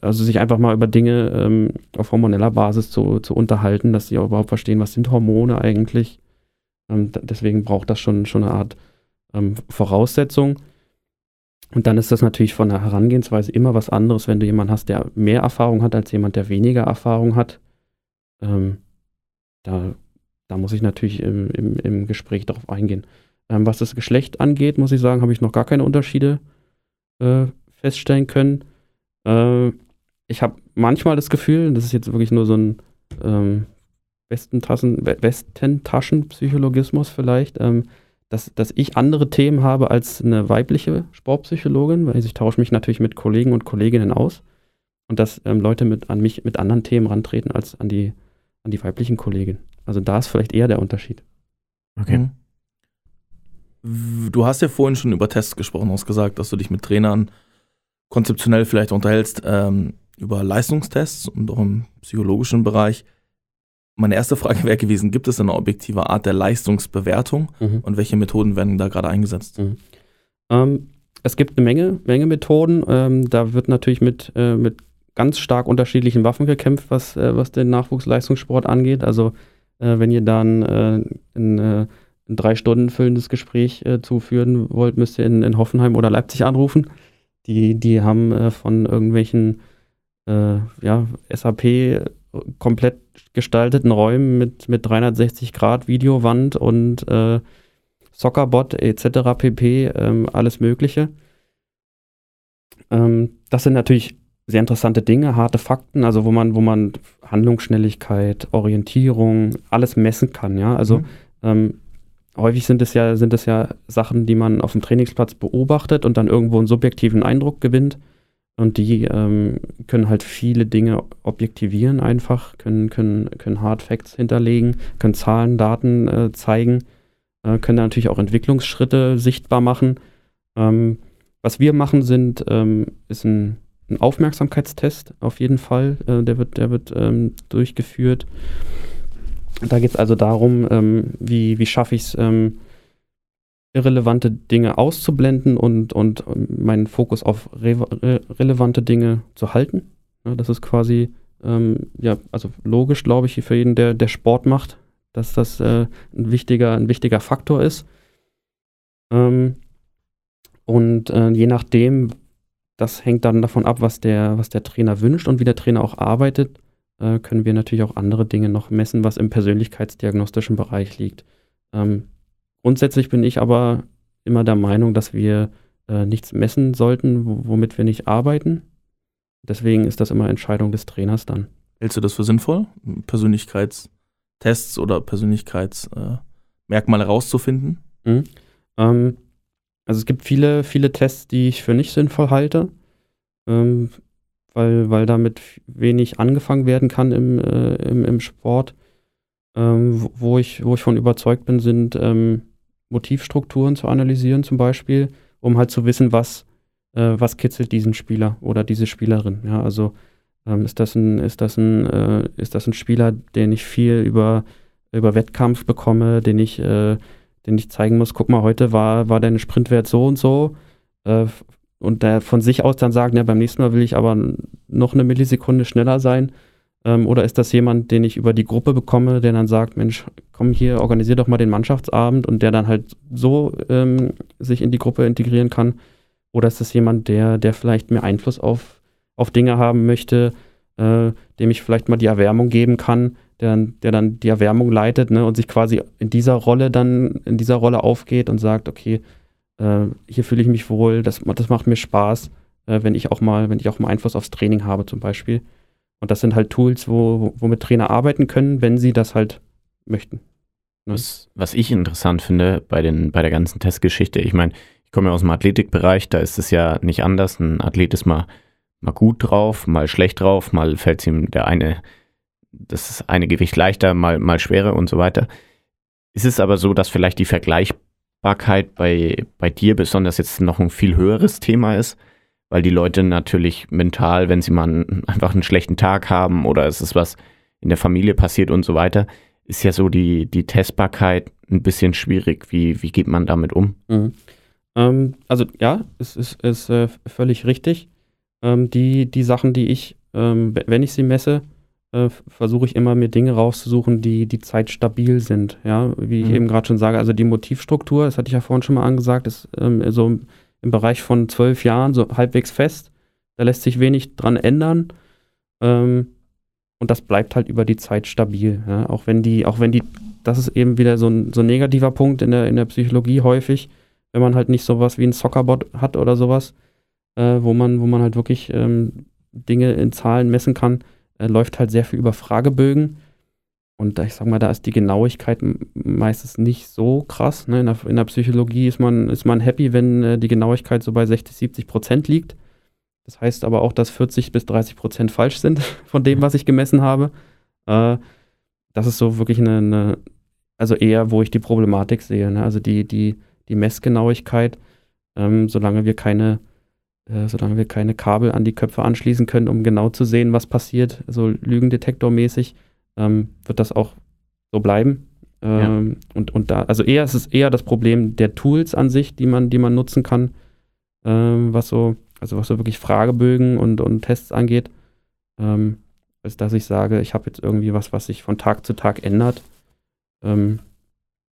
also sich einfach mal über Dinge ähm, auf hormoneller Basis zu, zu unterhalten, dass sie auch überhaupt verstehen, was sind Hormone eigentlich. Ähm, deswegen braucht das schon, schon eine Art ähm, Voraussetzung. Und dann ist das natürlich von der Herangehensweise immer was anderes, wenn du jemanden hast, der mehr Erfahrung hat als jemand, der weniger Erfahrung hat. Ähm, da, da muss ich natürlich im, im, im Gespräch darauf eingehen. Ähm, was das Geschlecht angeht, muss ich sagen, habe ich noch gar keine Unterschiede äh, feststellen können. Äh, ich habe manchmal das Gefühl, das ist jetzt wirklich nur so ein ähm, Westentaschen, We- Westentaschenpsychologismus vielleicht, ähm, dass, dass ich andere Themen habe als eine weibliche Sportpsychologin, weil ich tausche mich natürlich mit Kollegen und Kolleginnen aus und dass ähm, Leute mit, an mich mit anderen Themen rantreten als an die, an die weiblichen Kolleginnen. Also da ist vielleicht eher der Unterschied. Okay. Mhm. Du hast ja vorhin schon über Tests gesprochen, hast gesagt, dass du dich mit Trainern konzeptionell vielleicht unterhältst ähm, über Leistungstests und auch im psychologischen Bereich. Meine erste Frage wäre gewesen, gibt es eine objektive Art der Leistungsbewertung Mhm. und welche Methoden werden da gerade eingesetzt? Ähm, es gibt eine Menge, Menge Methoden. Ähm, da wird natürlich mit, äh, mit ganz stark unterschiedlichen Waffen gekämpft, was, äh, was den Nachwuchsleistungssport angeht. Also äh, wenn ihr dann äh, ein, äh, ein drei Stunden füllendes Gespräch äh, zuführen wollt, müsst ihr in, in Hoffenheim oder Leipzig anrufen. Die, die haben äh, von irgendwelchen äh, ja, SAP komplett gestalteten Räumen mit, mit 360 Grad Videowand und äh, Soccerbot etc. pp. Ähm, alles Mögliche. Ähm, das sind natürlich sehr interessante Dinge, harte Fakten, also wo man, wo man Handlungsschnelligkeit, Orientierung, alles messen kann, ja. Also Mhm. ähm, häufig sind es ja, sind es ja Sachen, die man auf dem Trainingsplatz beobachtet und dann irgendwo einen subjektiven Eindruck gewinnt. Und die ähm, können halt viele Dinge objektivieren einfach, können, können, können Hard Facts hinterlegen, können Zahlen, Daten äh, zeigen, äh, können da natürlich auch Entwicklungsschritte sichtbar machen. Ähm, was wir machen, sind, ähm, ist ein, ein Aufmerksamkeitstest auf jeden Fall. Äh, der wird, der wird ähm, durchgeführt. Da geht es also darum, ähm, wie, wie schaffe ich es, ähm, irrelevante Dinge auszublenden und, und ähm, meinen Fokus auf re re relevante Dinge zu halten. Ja, das ist quasi, ähm, ja, also logisch, glaube ich, für jeden, der, der Sport macht, dass das äh, ein, wichtiger, ein wichtiger Faktor ist. Ähm, und äh, je nachdem, das hängt dann davon ab, was der, was der Trainer wünscht und wie der Trainer auch arbeitet, äh, können wir natürlich auch andere Dinge noch messen, was im persönlichkeitsdiagnostischen Bereich liegt. Ähm, grundsätzlich bin ich aber immer der Meinung, dass wir äh, nichts messen sollten, wo, womit wir nicht arbeiten. Deswegen ist das immer Entscheidung des Trainers dann. Hältst du das für sinnvoll, Persönlichkeitstests oder Persönlichkeitsmerkmale rauszufinden? Mhm. Ähm, also es gibt viele, viele Tests, die ich für nicht sinnvoll halte, ähm, weil, weil damit wenig angefangen werden kann im, äh, im, im Sport. Ähm, wo- ich, wo ich von überzeugt bin, sind ähm, Motivstrukturen zu analysieren zum Beispiel, um halt zu wissen, was, äh, was kitzelt diesen Spieler oder diese Spielerin. Ja, also ähm, ist, das ein, ist, das ein, äh, ist das ein Spieler, den ich viel über, über Wettkampf bekomme, den ich, äh, den ich zeigen muss, guck mal, heute war, war dein Sprintwert so und so. Äh, und der von sich aus dann sagen, ja, beim nächsten Mal will ich aber noch eine Millisekunde schneller sein. Ähm, oder ist das jemand, den ich über die Gruppe bekomme, der dann sagt, Mensch, komm hier, organisier doch mal den Mannschaftsabend und der dann halt so ähm, sich in die Gruppe integrieren kann? Oder ist das jemand, der, der vielleicht mehr Einfluss auf, auf Dinge haben möchte, äh, dem ich vielleicht mal die Erwärmung geben kann, der, dann- der dann die Erwärmung leitet ne, und sich quasi in dieser Rolle dann, in dieser Rolle aufgeht und sagt, okay, äh, hier fühle ich mich wohl, das, das macht mir Spaß, äh, wenn ich auch mal, wenn ich auch mal Einfluss aufs Training habe zum Beispiel. Und das sind halt Tools, wo, womit Trainer arbeiten können, wenn sie das halt möchten. Ne? Was, was ich interessant finde bei, den, bei der ganzen Testgeschichte, ich meine, ich komme ja aus dem Athletikbereich, da ist es ja nicht anders. Ein Athlet ist mal, mal gut drauf, mal schlecht drauf, mal fällt es ihm der eine, das eine Gewicht leichter, mal, mal schwerer und so weiter. Ist es aber so, dass vielleicht die Vergleichbarkeit bei, bei dir besonders jetzt noch ein viel höheres Thema ist? Weil die Leute natürlich mental, wenn sie mal einen, einfach einen schlechten Tag haben oder es ist was in der Familie passiert und so weiter, ist ja so die, die Testbarkeit ein bisschen schwierig. Wie, wie geht man damit um? Mhm. Ähm, also ja, es ist, ist äh, völlig richtig. Ähm, die, die Sachen, die ich, ähm, wenn ich sie messe, äh, versuche ich immer mir Dinge rauszusuchen, die die Zeit stabil sind. Ja, wie ich Mhm. eben gerade schon sage, also die Motivstruktur, das hatte ich ja vorhin schon mal angesagt, ist ähm, so im, im Bereich von zwölf Jahren so halbwegs fest. Da lässt sich wenig dran ändern. Ähm, und das bleibt halt über die Zeit stabil. Ja? Auch wenn die, auch wenn die, das ist eben wieder so ein, so ein negativer Punkt in der, in der Psychologie häufig, wenn man halt nicht sowas wie ein Soccerbot hat oder sowas, äh, wo man, wo man halt wirklich ähm, Dinge in Zahlen messen kann, äh, läuft halt sehr viel über Fragebögen. Und ich sag mal, da ist die Genauigkeit meistens nicht so krass. Ne? In, der, in der Psychologie ist man, ist man happy, wenn äh, die Genauigkeit so bei 60, 70 Prozent liegt. Das heißt aber auch, dass 40 bis 30 Prozent falsch sind von dem, was ich gemessen habe. Äh, das ist so wirklich eine, eine, also eher, wo ich die Problematik sehe. Ne? Also die, die, die Messgenauigkeit, ähm, solange wir keine, äh, solange wir keine Kabel an die Köpfe anschließen können, um genau zu sehen, was passiert, so Lügendetektormäßig, ähm, wird das auch so bleiben. Ähm, und, und da, also eher es ist eher das Problem der Tools an sich, die man, die man nutzen kann, ähm, was so, also was so wirklich Fragebögen und, und Tests angeht, ähm, als dass ich sage, ich habe jetzt irgendwie was, was sich von Tag zu Tag ändert. Ähm,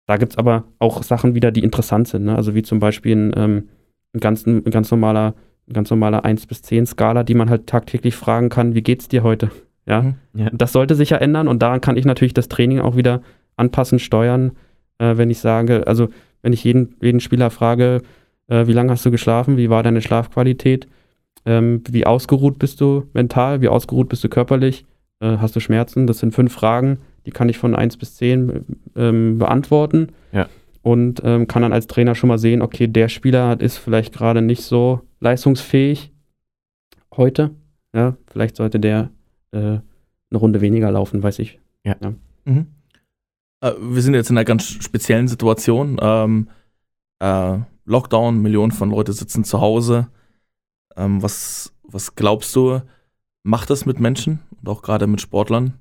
da gibt es aber auch Sachen wieder, die interessant sind, ne? also wie zum Beispiel ein, ähm, ein, ganz, ein ganz normaler, ganz normaler 1 bis 10 Skala, die man halt tagtäglich fragen kann, wie geht's dir heute? Ja, Mhm. Ja. Das sollte sich ja ändern und daran kann ich natürlich das Training auch wieder anpassen, steuern, äh, wenn ich sage, also wenn ich jeden, jeden Spieler frage, äh, wie lange hast du geschlafen, wie war deine Schlafqualität, Ähm, wie ausgeruht bist du mental? Wie ausgeruht bist du körperlich? Äh, hast du Schmerzen? Das sind fünf Fragen, die kann ich von 1 bis 10 ähm, beantworten. Ja. Und ähm, kann dann als Trainer schon mal sehen, okay, der Spieler ist vielleicht gerade nicht so leistungsfähig heute. Ja, vielleicht sollte der äh, eine Runde weniger laufen, weiß ich. Mhm. Äh, wir sind jetzt in einer ganz speziellen Situation. Ähm, äh, Lockdown, Millionen von Leute sitzen zu Hause. Ähm, was, was glaubst du, macht das mit Menschen und auch gerade mit Sportlern?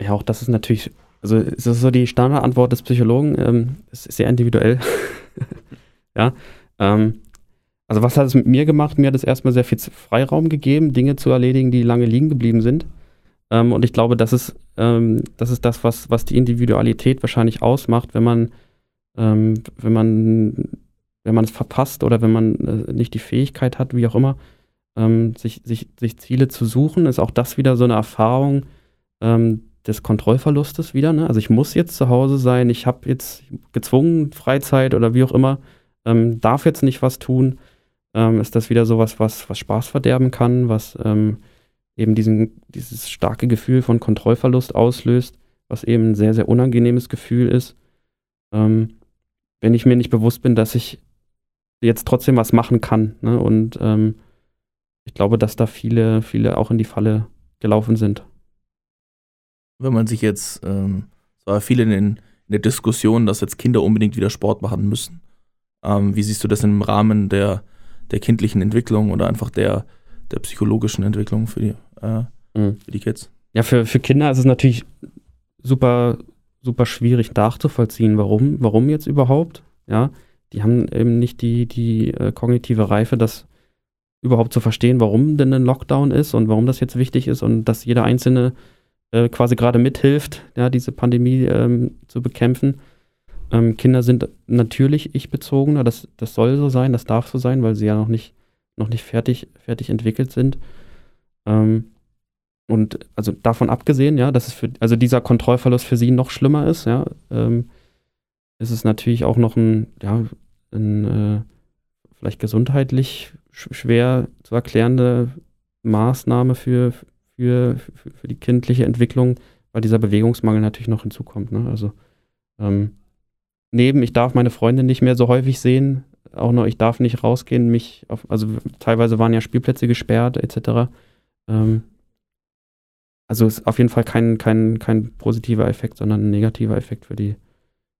Ja, auch das ist natürlich, also es ist so die Standardantwort des Psychologen, ähm, es ist sehr individuell. ja. Ähm, also was hat es mit mir gemacht? Mir hat es erstmal sehr viel Freiraum gegeben, Dinge zu erledigen, die lange liegen geblieben sind. Ähm, und ich glaube, das ist, ähm, das ist das, was, was die Individualität wahrscheinlich ausmacht, wenn man, ähm, wenn man, wenn man es verpasst oder wenn man äh, nicht die Fähigkeit hat, wie auch immer, ähm, sich, sich, sich Ziele zu suchen, ist auch das wieder so eine Erfahrung ähm, des Kontrollverlustes wieder. Ne? Also ich muss jetzt zu Hause sein, ich habe jetzt gezwungen Freizeit oder wie auch immer, ähm, darf jetzt nicht was tun. Ähm, ist das wieder sowas, was, was Spaß verderben kann, was ähm, eben diesen, dieses starke Gefühl von Kontrollverlust auslöst, was eben ein sehr, sehr unangenehmes Gefühl ist. Ähm, wenn ich mir nicht bewusst bin, dass ich jetzt trotzdem was machen kann. Ne? Und ähm, ich glaube, dass da viele, viele auch in die Falle gelaufen sind. Wenn man sich jetzt, ähm, es war viel in, den, in der Diskussion, dass jetzt Kinder unbedingt wieder Sport machen müssen. Ähm, wie siehst du das im Rahmen der, der kindlichen Entwicklung oder einfach der, der psychologischen Entwicklung für die, äh, Mhm. für die Kids? Ja, für, für Kinder ist es natürlich super, super schwierig nachzuvollziehen, warum, warum jetzt überhaupt. Ja, die haben eben nicht die, die äh, kognitive Reife, das überhaupt zu verstehen, warum denn ein Lockdown ist und warum das jetzt wichtig ist und dass jeder Einzelne äh, quasi gerade mithilft, ja, diese Pandemie ähm, zu bekämpfen. Ähm, Kinder sind natürlich ich-bezogener, das, das soll so sein, das darf so sein, weil sie ja noch nicht, noch nicht fertig, fertig entwickelt sind. Ähm, und also davon abgesehen, ja, dass es für, also dieser Kontrollverlust für sie noch schlimmer ist, ja, ähm, ist es natürlich auch noch ein, ja, ein äh, vielleicht gesundheitlich sch schwer zu erklärende Maßnahme für, für, für, für die kindliche Entwicklung, weil dieser Bewegungsmangel natürlich noch hinzukommt. Ne? Also ähm, neben, ich darf meine Freundin nicht mehr so häufig sehen, auch noch, ich darf nicht rausgehen, mich auf, also teilweise waren ja Spielplätze gesperrt, etc. Ähm, also ist auf jeden Fall kein, kein, kein positiver Effekt, sondern ein negativer Effekt für die,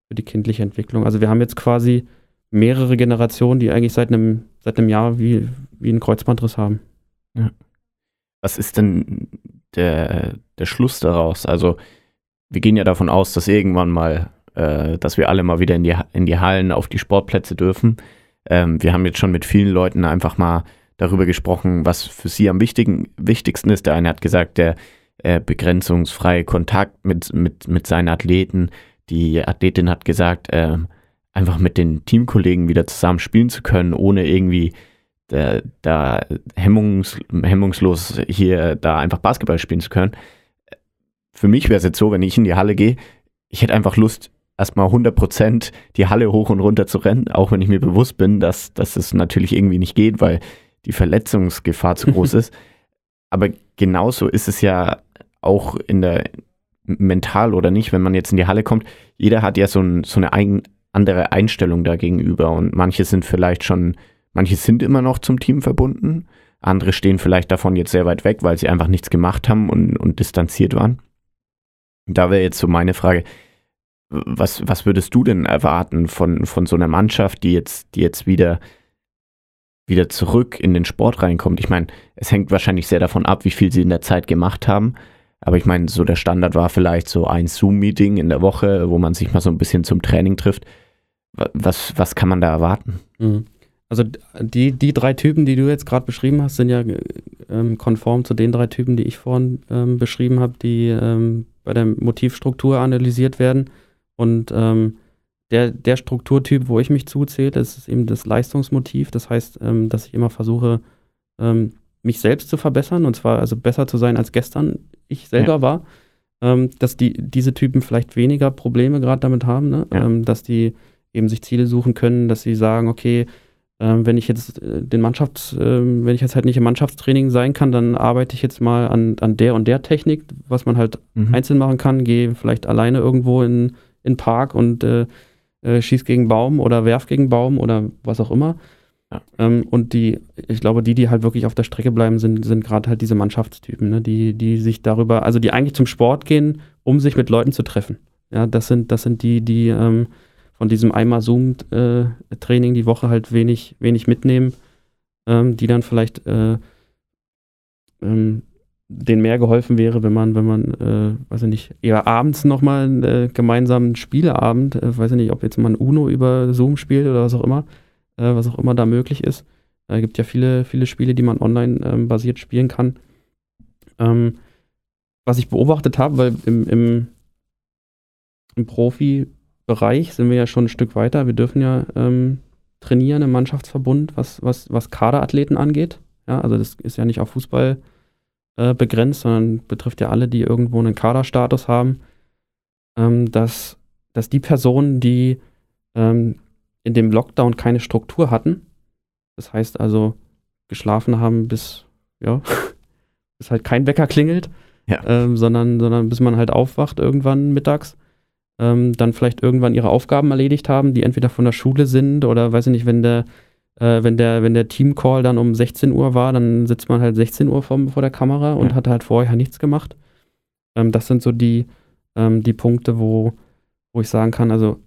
für die kindliche Entwicklung. Also wir haben jetzt quasi mehrere Generationen, die eigentlich seit einem, seit einem Jahr wie, wie einen Kreuzbandriss haben. Was ist denn der, der Schluss daraus? Also, wir gehen ja davon aus, dass irgendwann mal, äh, dass wir alle mal wieder in die, in die Hallen, auf die Sportplätze dürfen. Ähm, wir haben jetzt schon mit vielen Leuten einfach mal darüber gesprochen, was für sie am wichtigen, wichtigsten ist. Der eine hat gesagt, der äh, begrenzungsfreie Kontakt mit, mit, mit seinen Athleten. Die Athletin hat gesagt, ähm, einfach mit den Teamkollegen wieder zusammen spielen zu können, ohne irgendwie da, da hemmungs, hemmungslos hier da einfach Basketball spielen zu können. Für mich wäre es jetzt so, wenn ich in die Halle gehe, ich hätte einfach Lust, erstmal 100% die Halle hoch und runter zu rennen, auch wenn ich mir bewusst bin, dass, dass es natürlich irgendwie nicht geht, weil die Verletzungsgefahr zu groß ist. Aber genauso ist es ja auch in der mental oder nicht, wenn man jetzt in die Halle kommt. Jeder hat ja so, ein, so eine eigen, andere Einstellung dagegenüber und manche sind vielleicht schon, manche sind immer noch zum Team verbunden, andere stehen vielleicht davon jetzt sehr weit weg, weil sie einfach nichts gemacht haben und, und distanziert waren. Da wäre jetzt so meine Frage, was, was würdest du denn erwarten von, von so einer Mannschaft, die jetzt, die jetzt wieder, wieder zurück in den Sport reinkommt? Ich meine, es hängt wahrscheinlich sehr davon ab, wie viel sie in der Zeit gemacht haben. Aber ich meine, so der Standard war vielleicht so ein Zoom-Meeting in der Woche, wo man sich mal so ein bisschen zum Training trifft. Was, was kann man da erwarten? Mhm. Also die, die drei Typen, die du jetzt gerade beschrieben hast, sind ja ähm, konform zu den drei Typen, die ich vorhin ähm, beschrieben habe, die ähm, bei der Motivstruktur analysiert werden. Und ähm, der, der Strukturtyp, wo ich mich zuzähle, das ist eben das Leistungsmotiv. Das heißt, ähm, dass ich immer versuche, ähm, mich selbst zu verbessern und zwar also besser zu sein als gestern ich selber Ja. war. Ähm, dass die, diese Typen vielleicht weniger Probleme gerade damit haben, ne? Ja. ähm, dass die eben sich Ziele suchen können, dass sie sagen, okay, ähm, wenn ich jetzt äh, den Mannschafts, ähm, wenn ich jetzt halt nicht im Mannschaftstraining sein kann, dann arbeite ich jetzt mal an, an der und der Technik, was man halt Mhm. einzeln machen kann, gehe vielleicht alleine irgendwo in in den Park und äh, äh, schieß gegen Baum oder werf gegen Baum oder was auch immer. Ja. Ähm, und die, ich glaube, die, die halt wirklich auf der Strecke bleiben, sind, sind gerade halt diese Mannschaftstypen, ne? die, die sich darüber, also die eigentlich zum Sport gehen, um sich mit Leuten zu treffen. Ja, das sind, das sind die, die ähm, von diesem einmal Zoom-Training die Woche halt wenig, wenig mitnehmen, ähm, die dann vielleicht äh, ähm, denen mehr geholfen wäre, wenn man, wenn man, äh, weiß ich nicht, eher abends nochmal einen äh, gemeinsamen Spieleabend, äh, weiß ich nicht, ob jetzt mal ein Uno über Zoom spielt oder was auch immer, äh, was auch immer da möglich ist. Es gibt ja viele, viele Spiele, die man online ähm, basiert spielen kann. Ähm, was ich beobachtet habe, weil im, im, im Profibereich sind wir ja schon ein Stück weiter. Wir dürfen ja ähm, trainieren im Mannschaftsverbund, was, was, was Kaderathleten angeht. Ja, also das ist ja nicht auf Fußball äh, begrenzt, sondern betrifft ja alle, die irgendwo einen Kaderstatus haben, ähm, dass, dass die Personen, die ähm, in dem Lockdown keine Struktur hatten, das heißt also geschlafen haben, bis, ja, bis halt kein Wecker klingelt, Ja. ähm, sondern, sondern bis man halt aufwacht irgendwann mittags, ähm, dann vielleicht irgendwann ihre Aufgaben erledigt haben, die entweder von der Schule sind oder weiß ich nicht, wenn der äh, wenn der, wenn der Teamcall dann um 16 Uhr war, dann sitzt man halt 16 Uhr vor, vor der Kamera und Ja. hat halt vorher nichts gemacht. Ähm, das sind so die, ähm, die Punkte, wo, wo ich sagen kann, also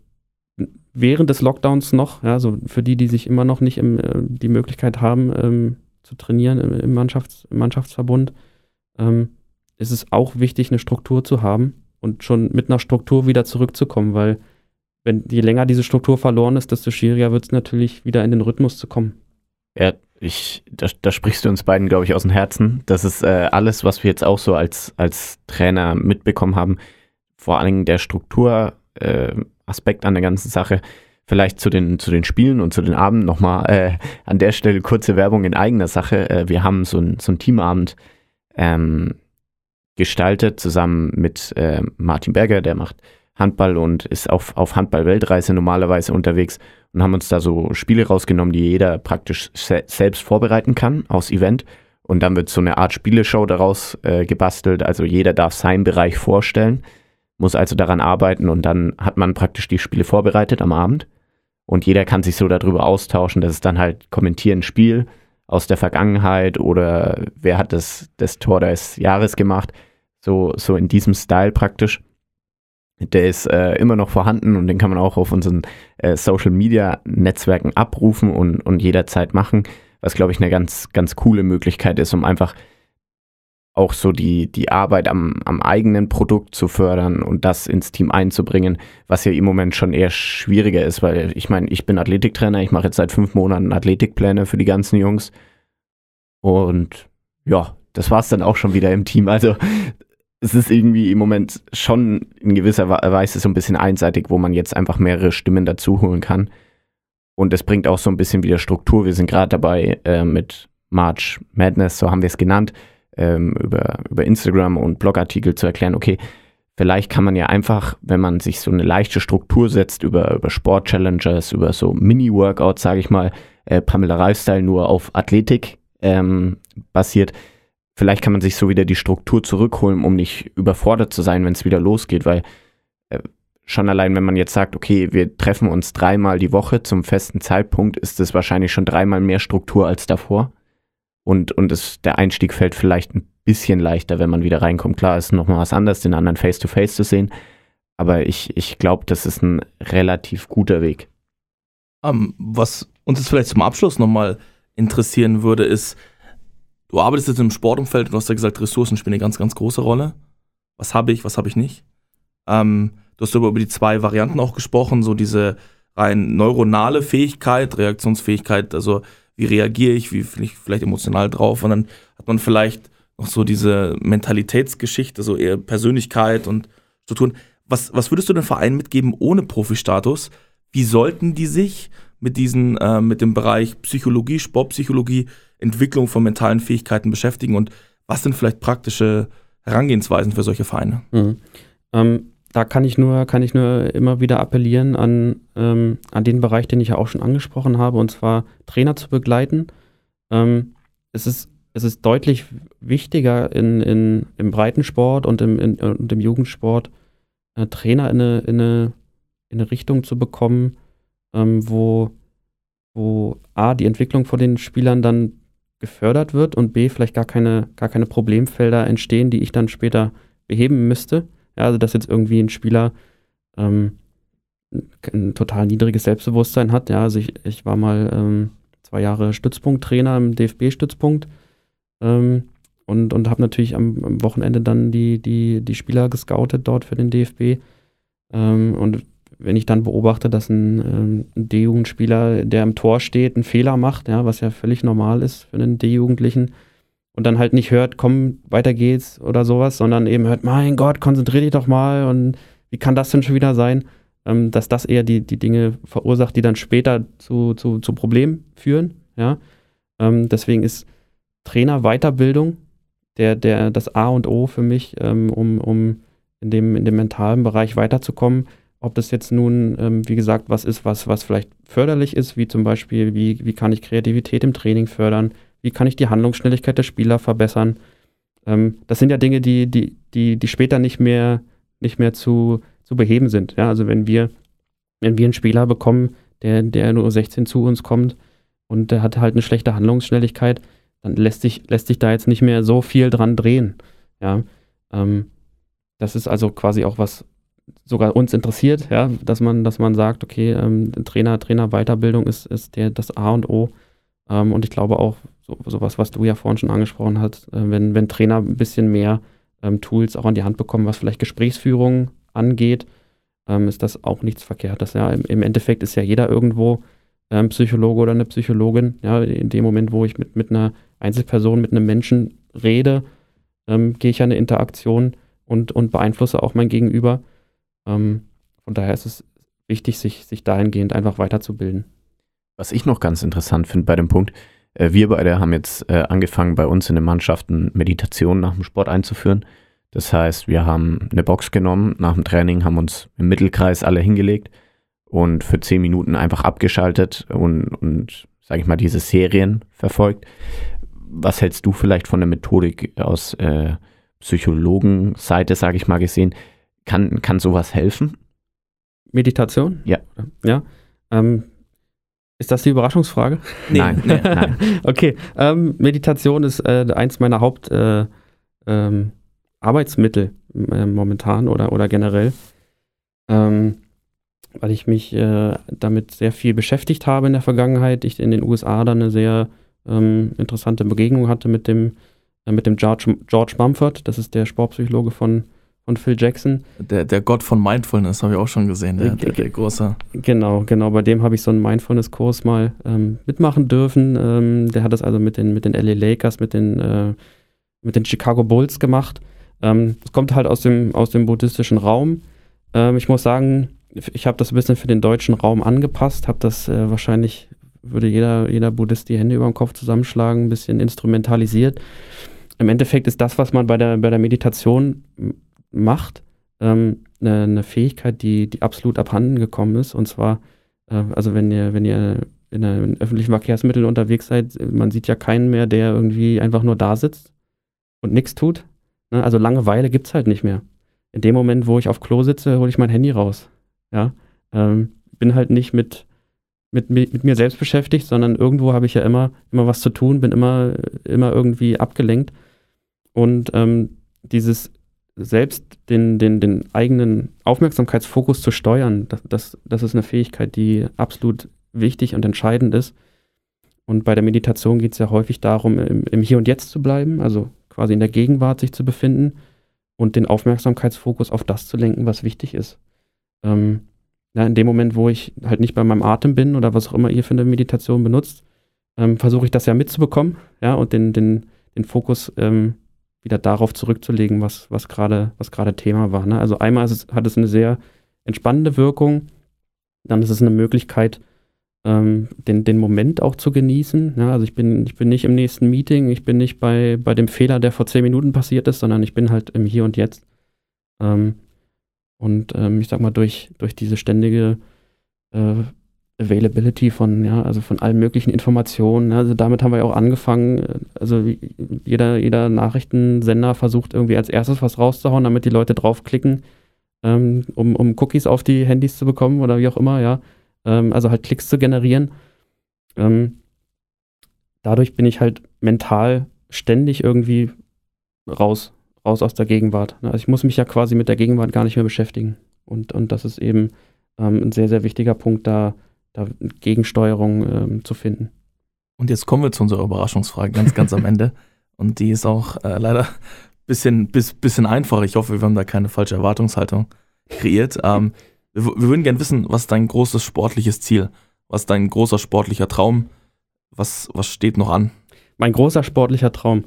während des Lockdowns noch, ja, so für die, die sich immer noch nicht im, äh, die Möglichkeit haben, ähm, zu trainieren im, im, Mannschafts-, im Mannschaftsverbund, ähm, ist es auch wichtig, eine Struktur zu haben und schon mit einer Struktur wieder zurückzukommen, weil wenn je länger diese Struktur verloren ist, desto schwieriger wird es natürlich wieder in den Rhythmus zu kommen. Ja, ich, da, da sprichst du uns beiden, glaube ich, aus dem Herzen. Das ist äh, alles, was wir jetzt auch so als, als Trainer mitbekommen haben. Vor allen Dingen der Strukturaspekt äh, an der ganzen Sache. Vielleicht zu den, zu den Spielen und zu den Abenden nochmal äh, an der Stelle kurze Werbung in eigener Sache. Äh, wir haben so ein, so ein Teamabend ähm, gestaltet, zusammen mit äh, Martin Berger, der macht Handball und ist auf, auf Handball-Weltreise normalerweise unterwegs und haben uns da so Spiele rausgenommen, die jeder praktisch se selbst vorbereiten kann aus Event. Und dann wird so eine Art Spieleshow daraus äh, gebastelt. Also jeder darf seinen Bereich vorstellen, muss also daran arbeiten und dann hat man praktisch die Spiele vorbereitet am Abend. Und jeder kann sich so darüber austauschen. Das ist dann halt kommentieren Spiel aus der Vergangenheit oder wer hat das, das Tor des Jahres gemacht. So, so in diesem Style praktisch. Der ist äh, immer noch vorhanden und den kann man auch auf unseren äh, Social Media Netzwerken abrufen und, und jederzeit machen, was glaube ich eine ganz, ganz coole Möglichkeit ist, um einfach auch so die, die Arbeit am, am eigenen Produkt zu fördern und das ins Team einzubringen, was ja im Moment schon eher schwieriger ist, weil ich meine, ich bin Athletiktrainer, ich mache jetzt seit fünf Monaten Athletikpläne für die ganzen Jungs und ja, das war es dann auch schon wieder im Team. Also es ist irgendwie im Moment schon in gewisser Weise so ein bisschen einseitig, wo man jetzt einfach mehrere Stimmen dazu holen kann. Und es bringt auch so ein bisschen wieder Struktur. Wir sind gerade dabei äh, mit March Madness, so haben wir es genannt, ähm, über, über Instagram und Blogartikel zu erklären, okay, vielleicht kann man ja einfach, wenn man sich so eine leichte Struktur setzt über, über Sport-Challenges, über so Mini-Workouts, sage ich mal, äh, Pamela Reif-Style nur auf Athletik ähm, basiert, vielleicht kann man sich so wieder die Struktur zurückholen, um nicht überfordert zu sein, wenn es wieder losgeht, weil äh, schon allein, wenn man jetzt sagt, okay, wir treffen uns dreimal die Woche zum festen Zeitpunkt, ist es wahrscheinlich schon dreimal mehr Struktur als davor. Und, und es, der Einstieg fällt vielleicht ein bisschen leichter, wenn man wieder reinkommt. Klar, ist nochmal was anderes, den anderen face-to-face zu sehen. Aber ich, ich glaube, das ist ein relativ guter Weg. Ähm, was uns jetzt vielleicht zum Abschluss nochmal interessieren würde, ist, du arbeitest jetzt im Sportumfeld und hast ja gesagt, Ressourcen spielen eine ganz, ganz große Rolle. Was habe ich, was habe ich nicht? Ähm, du hast über die zwei Varianten auch gesprochen, so diese rein neuronale Fähigkeit, Reaktionsfähigkeit, also wie reagiere ich, wie bin ich vielleicht emotional drauf und dann hat man vielleicht noch so diese Mentalitätsgeschichte, so eher Persönlichkeit und Strukturen. Was, was würdest du den Verein mitgeben ohne Profistatus? Wie sollten die sich mit diesen, äh, mit dem Bereich Psychologie, Sportpsychologie, Entwicklung von mentalen Fähigkeiten beschäftigen und was sind vielleicht praktische Herangehensweisen für solche Vereine? Mhm. Ähm, da kann ich nur, kann ich nur immer wieder appellieren an, ähm, an den Bereich, den ich ja auch schon angesprochen habe, und zwar Trainer zu begleiten. Ähm, es, ist, es ist deutlich wichtiger in, in, im Breitensport und im, in, und im Jugendsport, äh, Trainer in eine, in, eine, in eine Richtung zu bekommen, ähm, wo, wo A, die Entwicklung von den Spielern dann gefördert wird und B, vielleicht gar keine, gar keine Problemfelder entstehen, die ich dann später beheben müsste. Ja, also dass jetzt irgendwie ein Spieler ähm, ein total niedriges Selbstbewusstsein hat. Ja, also ich, ich war mal ähm, zwei Jahre Stützpunkttrainer im DFB-Stützpunkt ähm, und, und habe natürlich am, am, Wochenende dann die, die, die Spieler gescoutet dort für den DFB. Ähm, und wenn ich dann beobachte, dass ein, ähm, ein D-Jugendspieler, der im Tor steht, einen Fehler macht, ja, was ja völlig normal ist für einen D-Jugendlichen, und dann halt nicht hört, komm, weiter geht's oder sowas, sondern eben hört, mein Gott, konzentrier dich doch mal und wie kann das denn schon wieder sein, ähm, dass das eher die, die Dinge verursacht, die dann später zu, zu, zu Problemen führen, ja. Ähm, deswegen ist Trainer-Weiterbildung der, der, das A und O für mich, ähm, um, um in dem, in dem mentalen Bereich weiterzukommen. Ob das jetzt nun, ähm, wie gesagt, was ist, was, was vielleicht förderlich ist, wie zum Beispiel, wie, wie kann ich Kreativität im Training fördern, wie kann ich die Handlungsschnelligkeit der Spieler verbessern. Ähm, das sind ja Dinge, die, die, die, die später nicht mehr, nicht mehr zu, zu beheben sind. Ja? Also wenn wir, wenn wir einen Spieler bekommen, der, der nur 16 zu uns kommt und der hat halt eine schlechte Handlungsschnelligkeit, dann lässt sich, lässt sich da jetzt nicht mehr so viel dran drehen. Ja, ähm, das ist also quasi auch was sogar uns interessiert, ja, dass man, dass man sagt, okay, ähm, Trainer, Trainer Weiterbildung ist, ist der, das A und O. Ähm, und ich glaube auch, so, sowas, was du ja vorhin schon angesprochen hast, äh, wenn, wenn Trainer ein bisschen mehr ähm, Tools auch an die Hand bekommen, was vielleicht Gesprächsführung angeht, ähm, ist das auch nichts Verkehrtes. Ja. Im, Im Endeffekt ist ja jeder irgendwo ähm, Psychologe oder eine Psychologin. Ja, in dem Moment, wo ich mit, mit einer Einzelperson, mit einem Menschen rede, ähm, gehe ich ja eine Interaktion und, und beeinflusse auch mein Gegenüber. Ähm, von daher ist es wichtig, sich, sich dahingehend einfach weiterzubilden. Was ich noch ganz interessant finde bei dem Punkt, äh, wir beide haben jetzt äh, angefangen, bei uns in den Mannschaften Meditation nach dem Sport einzuführen. Das heißt, wir haben eine Box genommen, nach dem Training haben uns im Mittelkreis alle hingelegt und für zehn Minuten einfach abgeschaltet und, und sage ich mal, diese Serien verfolgt. Was hältst du vielleicht von der Methodik aus äh, Psychologenseite, sage ich mal, gesehen? Kann, kann sowas helfen? Meditation? Ja. Ja. Ähm, ist das die Überraschungsfrage? Nee, nein, nee, nein. okay. Ähm, Meditation ist äh, eins meiner Hauptarbeitsmittel äh, ähm, äh, momentan oder, oder generell. Ähm, weil ich mich äh, damit sehr viel beschäftigt habe in der Vergangenheit. Ich in den USA dann eine sehr ähm, interessante Begegnung hatte mit dem, äh, mit dem George, George Mumford, das ist der Sportpsychologe von, von Phil Jackson. Der, der Gott von Mindfulness habe ich auch schon gesehen, der, der, der große. Genau, genau, bei dem habe ich so einen Mindfulness-Kurs mal ähm, mitmachen dürfen. Ähm, der hat das also mit den, mit den LA Lakers, mit den, äh, mit den Chicago Bulls gemacht. Es ähm, kommt halt aus dem, aus dem buddhistischen Raum. Ähm, ich muss sagen, ich habe das ein bisschen für den deutschen Raum angepasst, habe das äh, wahrscheinlich, würde jeder, jeder Buddhist die Hände über den Kopf zusammenschlagen, ein bisschen instrumentalisiert. Im Endeffekt ist das, was man bei der, bei der Meditation macht, ähm, eine, Fähigkeit, die, die absolut abhanden gekommen ist. Und zwar, äh, also wenn ihr, wenn ihr in, in öffentlichen Verkehrsmitteln unterwegs seid, man sieht ja keinen mehr, der irgendwie einfach nur da sitzt und nichts tut. Ne? Also Langeweile gibt es halt nicht mehr. In dem Moment, wo ich auf Klo sitze, hole ich mein Handy raus. Ja, ähm, bin halt nicht mit, mit, mit mir selbst beschäftigt, sondern irgendwo habe ich ja immer, immer was zu tun, bin immer, immer irgendwie abgelenkt. Und ähm, dieses selbst den, den, den eigenen Aufmerksamkeitsfokus zu steuern, das, das, das ist eine Fähigkeit, die absolut wichtig und entscheidend ist. Und bei der Meditation geht es ja häufig darum, im, im Hier und Jetzt zu bleiben, also quasi in der Gegenwart sich zu befinden und den Aufmerksamkeitsfokus auf das zu lenken, was wichtig ist. Ähm, ja, in dem Moment, wo ich halt nicht bei meinem Atem bin oder was auch immer ihr für eine Meditation benutzt, ähm, versuche ich das ja mitzubekommen, ja, und den, den, den Fokus ähm, wieder darauf zurückzulegen, was, was gerade was Thema war. Ne? Also einmal es, hat es eine sehr entspannende Wirkung, dann ist es eine Möglichkeit, ähm, den, den Moment auch zu genießen. Ja? Also ich bin, ich bin nicht im nächsten Meeting, ich bin nicht bei, bei dem Fehler, der vor zehn Minuten passiert ist, sondern ich bin halt im Hier und Jetzt. Ähm, Und ähm, ich sag mal, durch, durch diese ständige äh, Availability von, ja, also von allen möglichen Informationen. Also damit haben wir ja auch angefangen. Also jeder, jeder Nachrichtensender versucht irgendwie als erstes was rauszuhauen, damit die Leute draufklicken, ähm, um, um Cookies auf die Handys zu bekommen oder wie auch immer, ja. Ähm, also halt Klicks zu generieren. Ähm, dadurch bin ich halt mental ständig irgendwie raus, raus aus der Gegenwart. ne? Also ich muss mich ja quasi mit der Gegenwart gar nicht mehr beschäftigen. Und, und das ist eben ähm, ein sehr, sehr wichtiger Punkt, da, da Gegensteuerung ähm, zu finden. Und jetzt kommen wir zu unserer Überraschungsfrage ganz, ganz am Ende. Und die ist auch äh, leider ein bisschen, bis, bisschen einfach. Ich hoffe, wir haben da keine falsche Erwartungshaltung kreiert. Ähm, wir, wir würden gerne wissen, was dein großes sportliches Ziel? Was dein großer sportlicher Traum? Was, was steht noch an? Mein großer sportlicher Traum.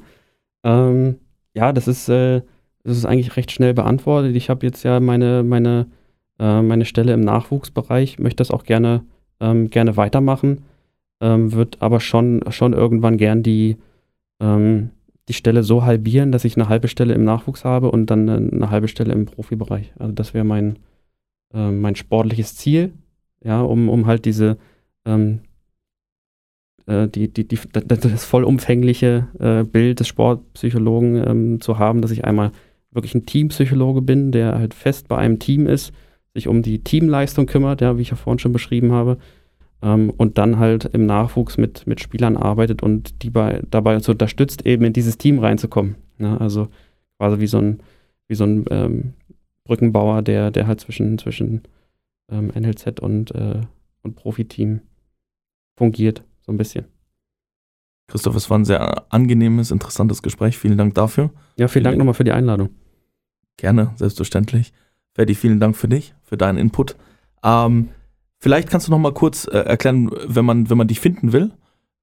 Ähm, ja, das ist, äh, das ist eigentlich recht schnell beantwortet. Ich habe jetzt ja meine, meine, äh, meine Stelle im Nachwuchsbereich, möchte das auch gerne, ähm, gerne weitermachen, ähm, wird aber schon, schon irgendwann gern die, ähm, die Stelle so halbieren, dass ich eine halbe Stelle im Nachwuchs habe und dann eine, eine halbe Stelle im Profibereich. Also das wäre mein, äh, mein sportliches Ziel, ja, um, um halt diese ähm, äh, die, die, die, das, vollumfängliche äh, Bild des Sportpsychologen ähm, zu haben, dass ich einmal wirklich ein Teampsychologe bin, der halt fest bei einem Team ist, sich um die Teamleistung kümmert, ja, wie ich ja vorhin schon beschrieben habe, ähm, und dann halt im Nachwuchs mit, mit Spielern arbeitet und die bei, dabei uns unterstützt, eben in dieses Team reinzukommen. Ja, also quasi wie so ein, wie so ein ähm, Brückenbauer, der, der halt zwischen, zwischen ähm, NLZ und, äh, und Profiteam fungiert, so ein bisschen. Christoph, es war ein sehr angenehmes, interessantes Gespräch. Vielen Dank dafür. Ja, vielen Dank nochmal für die Einladung. Gerne, selbstverständlich. Ferdi, vielen Dank für dich, für deinen Input. Ähm, vielleicht kannst du noch mal kurz äh, erklären, wenn man, wenn man dich finden will,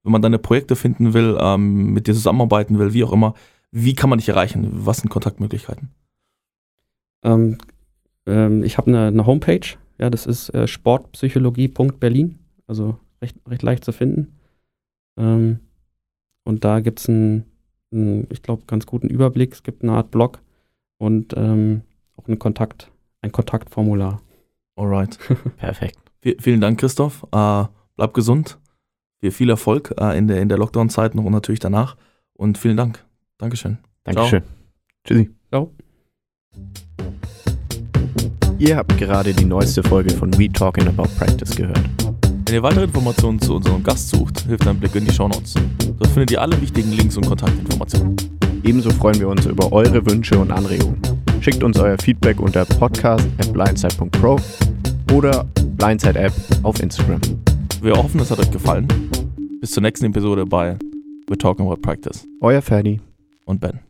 wenn man deine Projekte finden will, ähm, mit dir zusammenarbeiten will, wie auch immer, wie kann man dich erreichen? Was sind Kontaktmöglichkeiten? Ähm, ähm, ich habe eine, eine Homepage, ja, das ist äh, sportpsychologie.berlin, also recht, recht leicht zu finden. Ähm, und da gibt es einen, einen, ich glaube, ganz guten Überblick. Es gibt eine Art Blog und ähm, auch einen Kontakt, ein Kontaktformular. Alright. Perfekt. V vielen Dank, Christoph. Äh, bleib gesund. Viel, viel Erfolg äh, in der, in der Lockdown-Zeit noch und natürlich danach. Und vielen Dank. Dankeschön. Dankeschön. Tschüssi. Ciao. Ihr habt gerade die neueste Folge von We Talking About Practice gehört. Wenn ihr weitere Informationen zu unserem Gast sucht, hilft ein Blick in die Shownotes. Dort findet ihr alle wichtigen Links und Kontaktinformationen. Ebenso freuen wir uns über eure Wünsche und Anregungen. Schickt uns euer Feedback unter podcast.blindside.pro oder Blindside App auf Instagram. Wir hoffen, es hat euch gefallen. Bis zur nächsten Episode bei We're Talking About Practice Euer Ferdi. und Ben.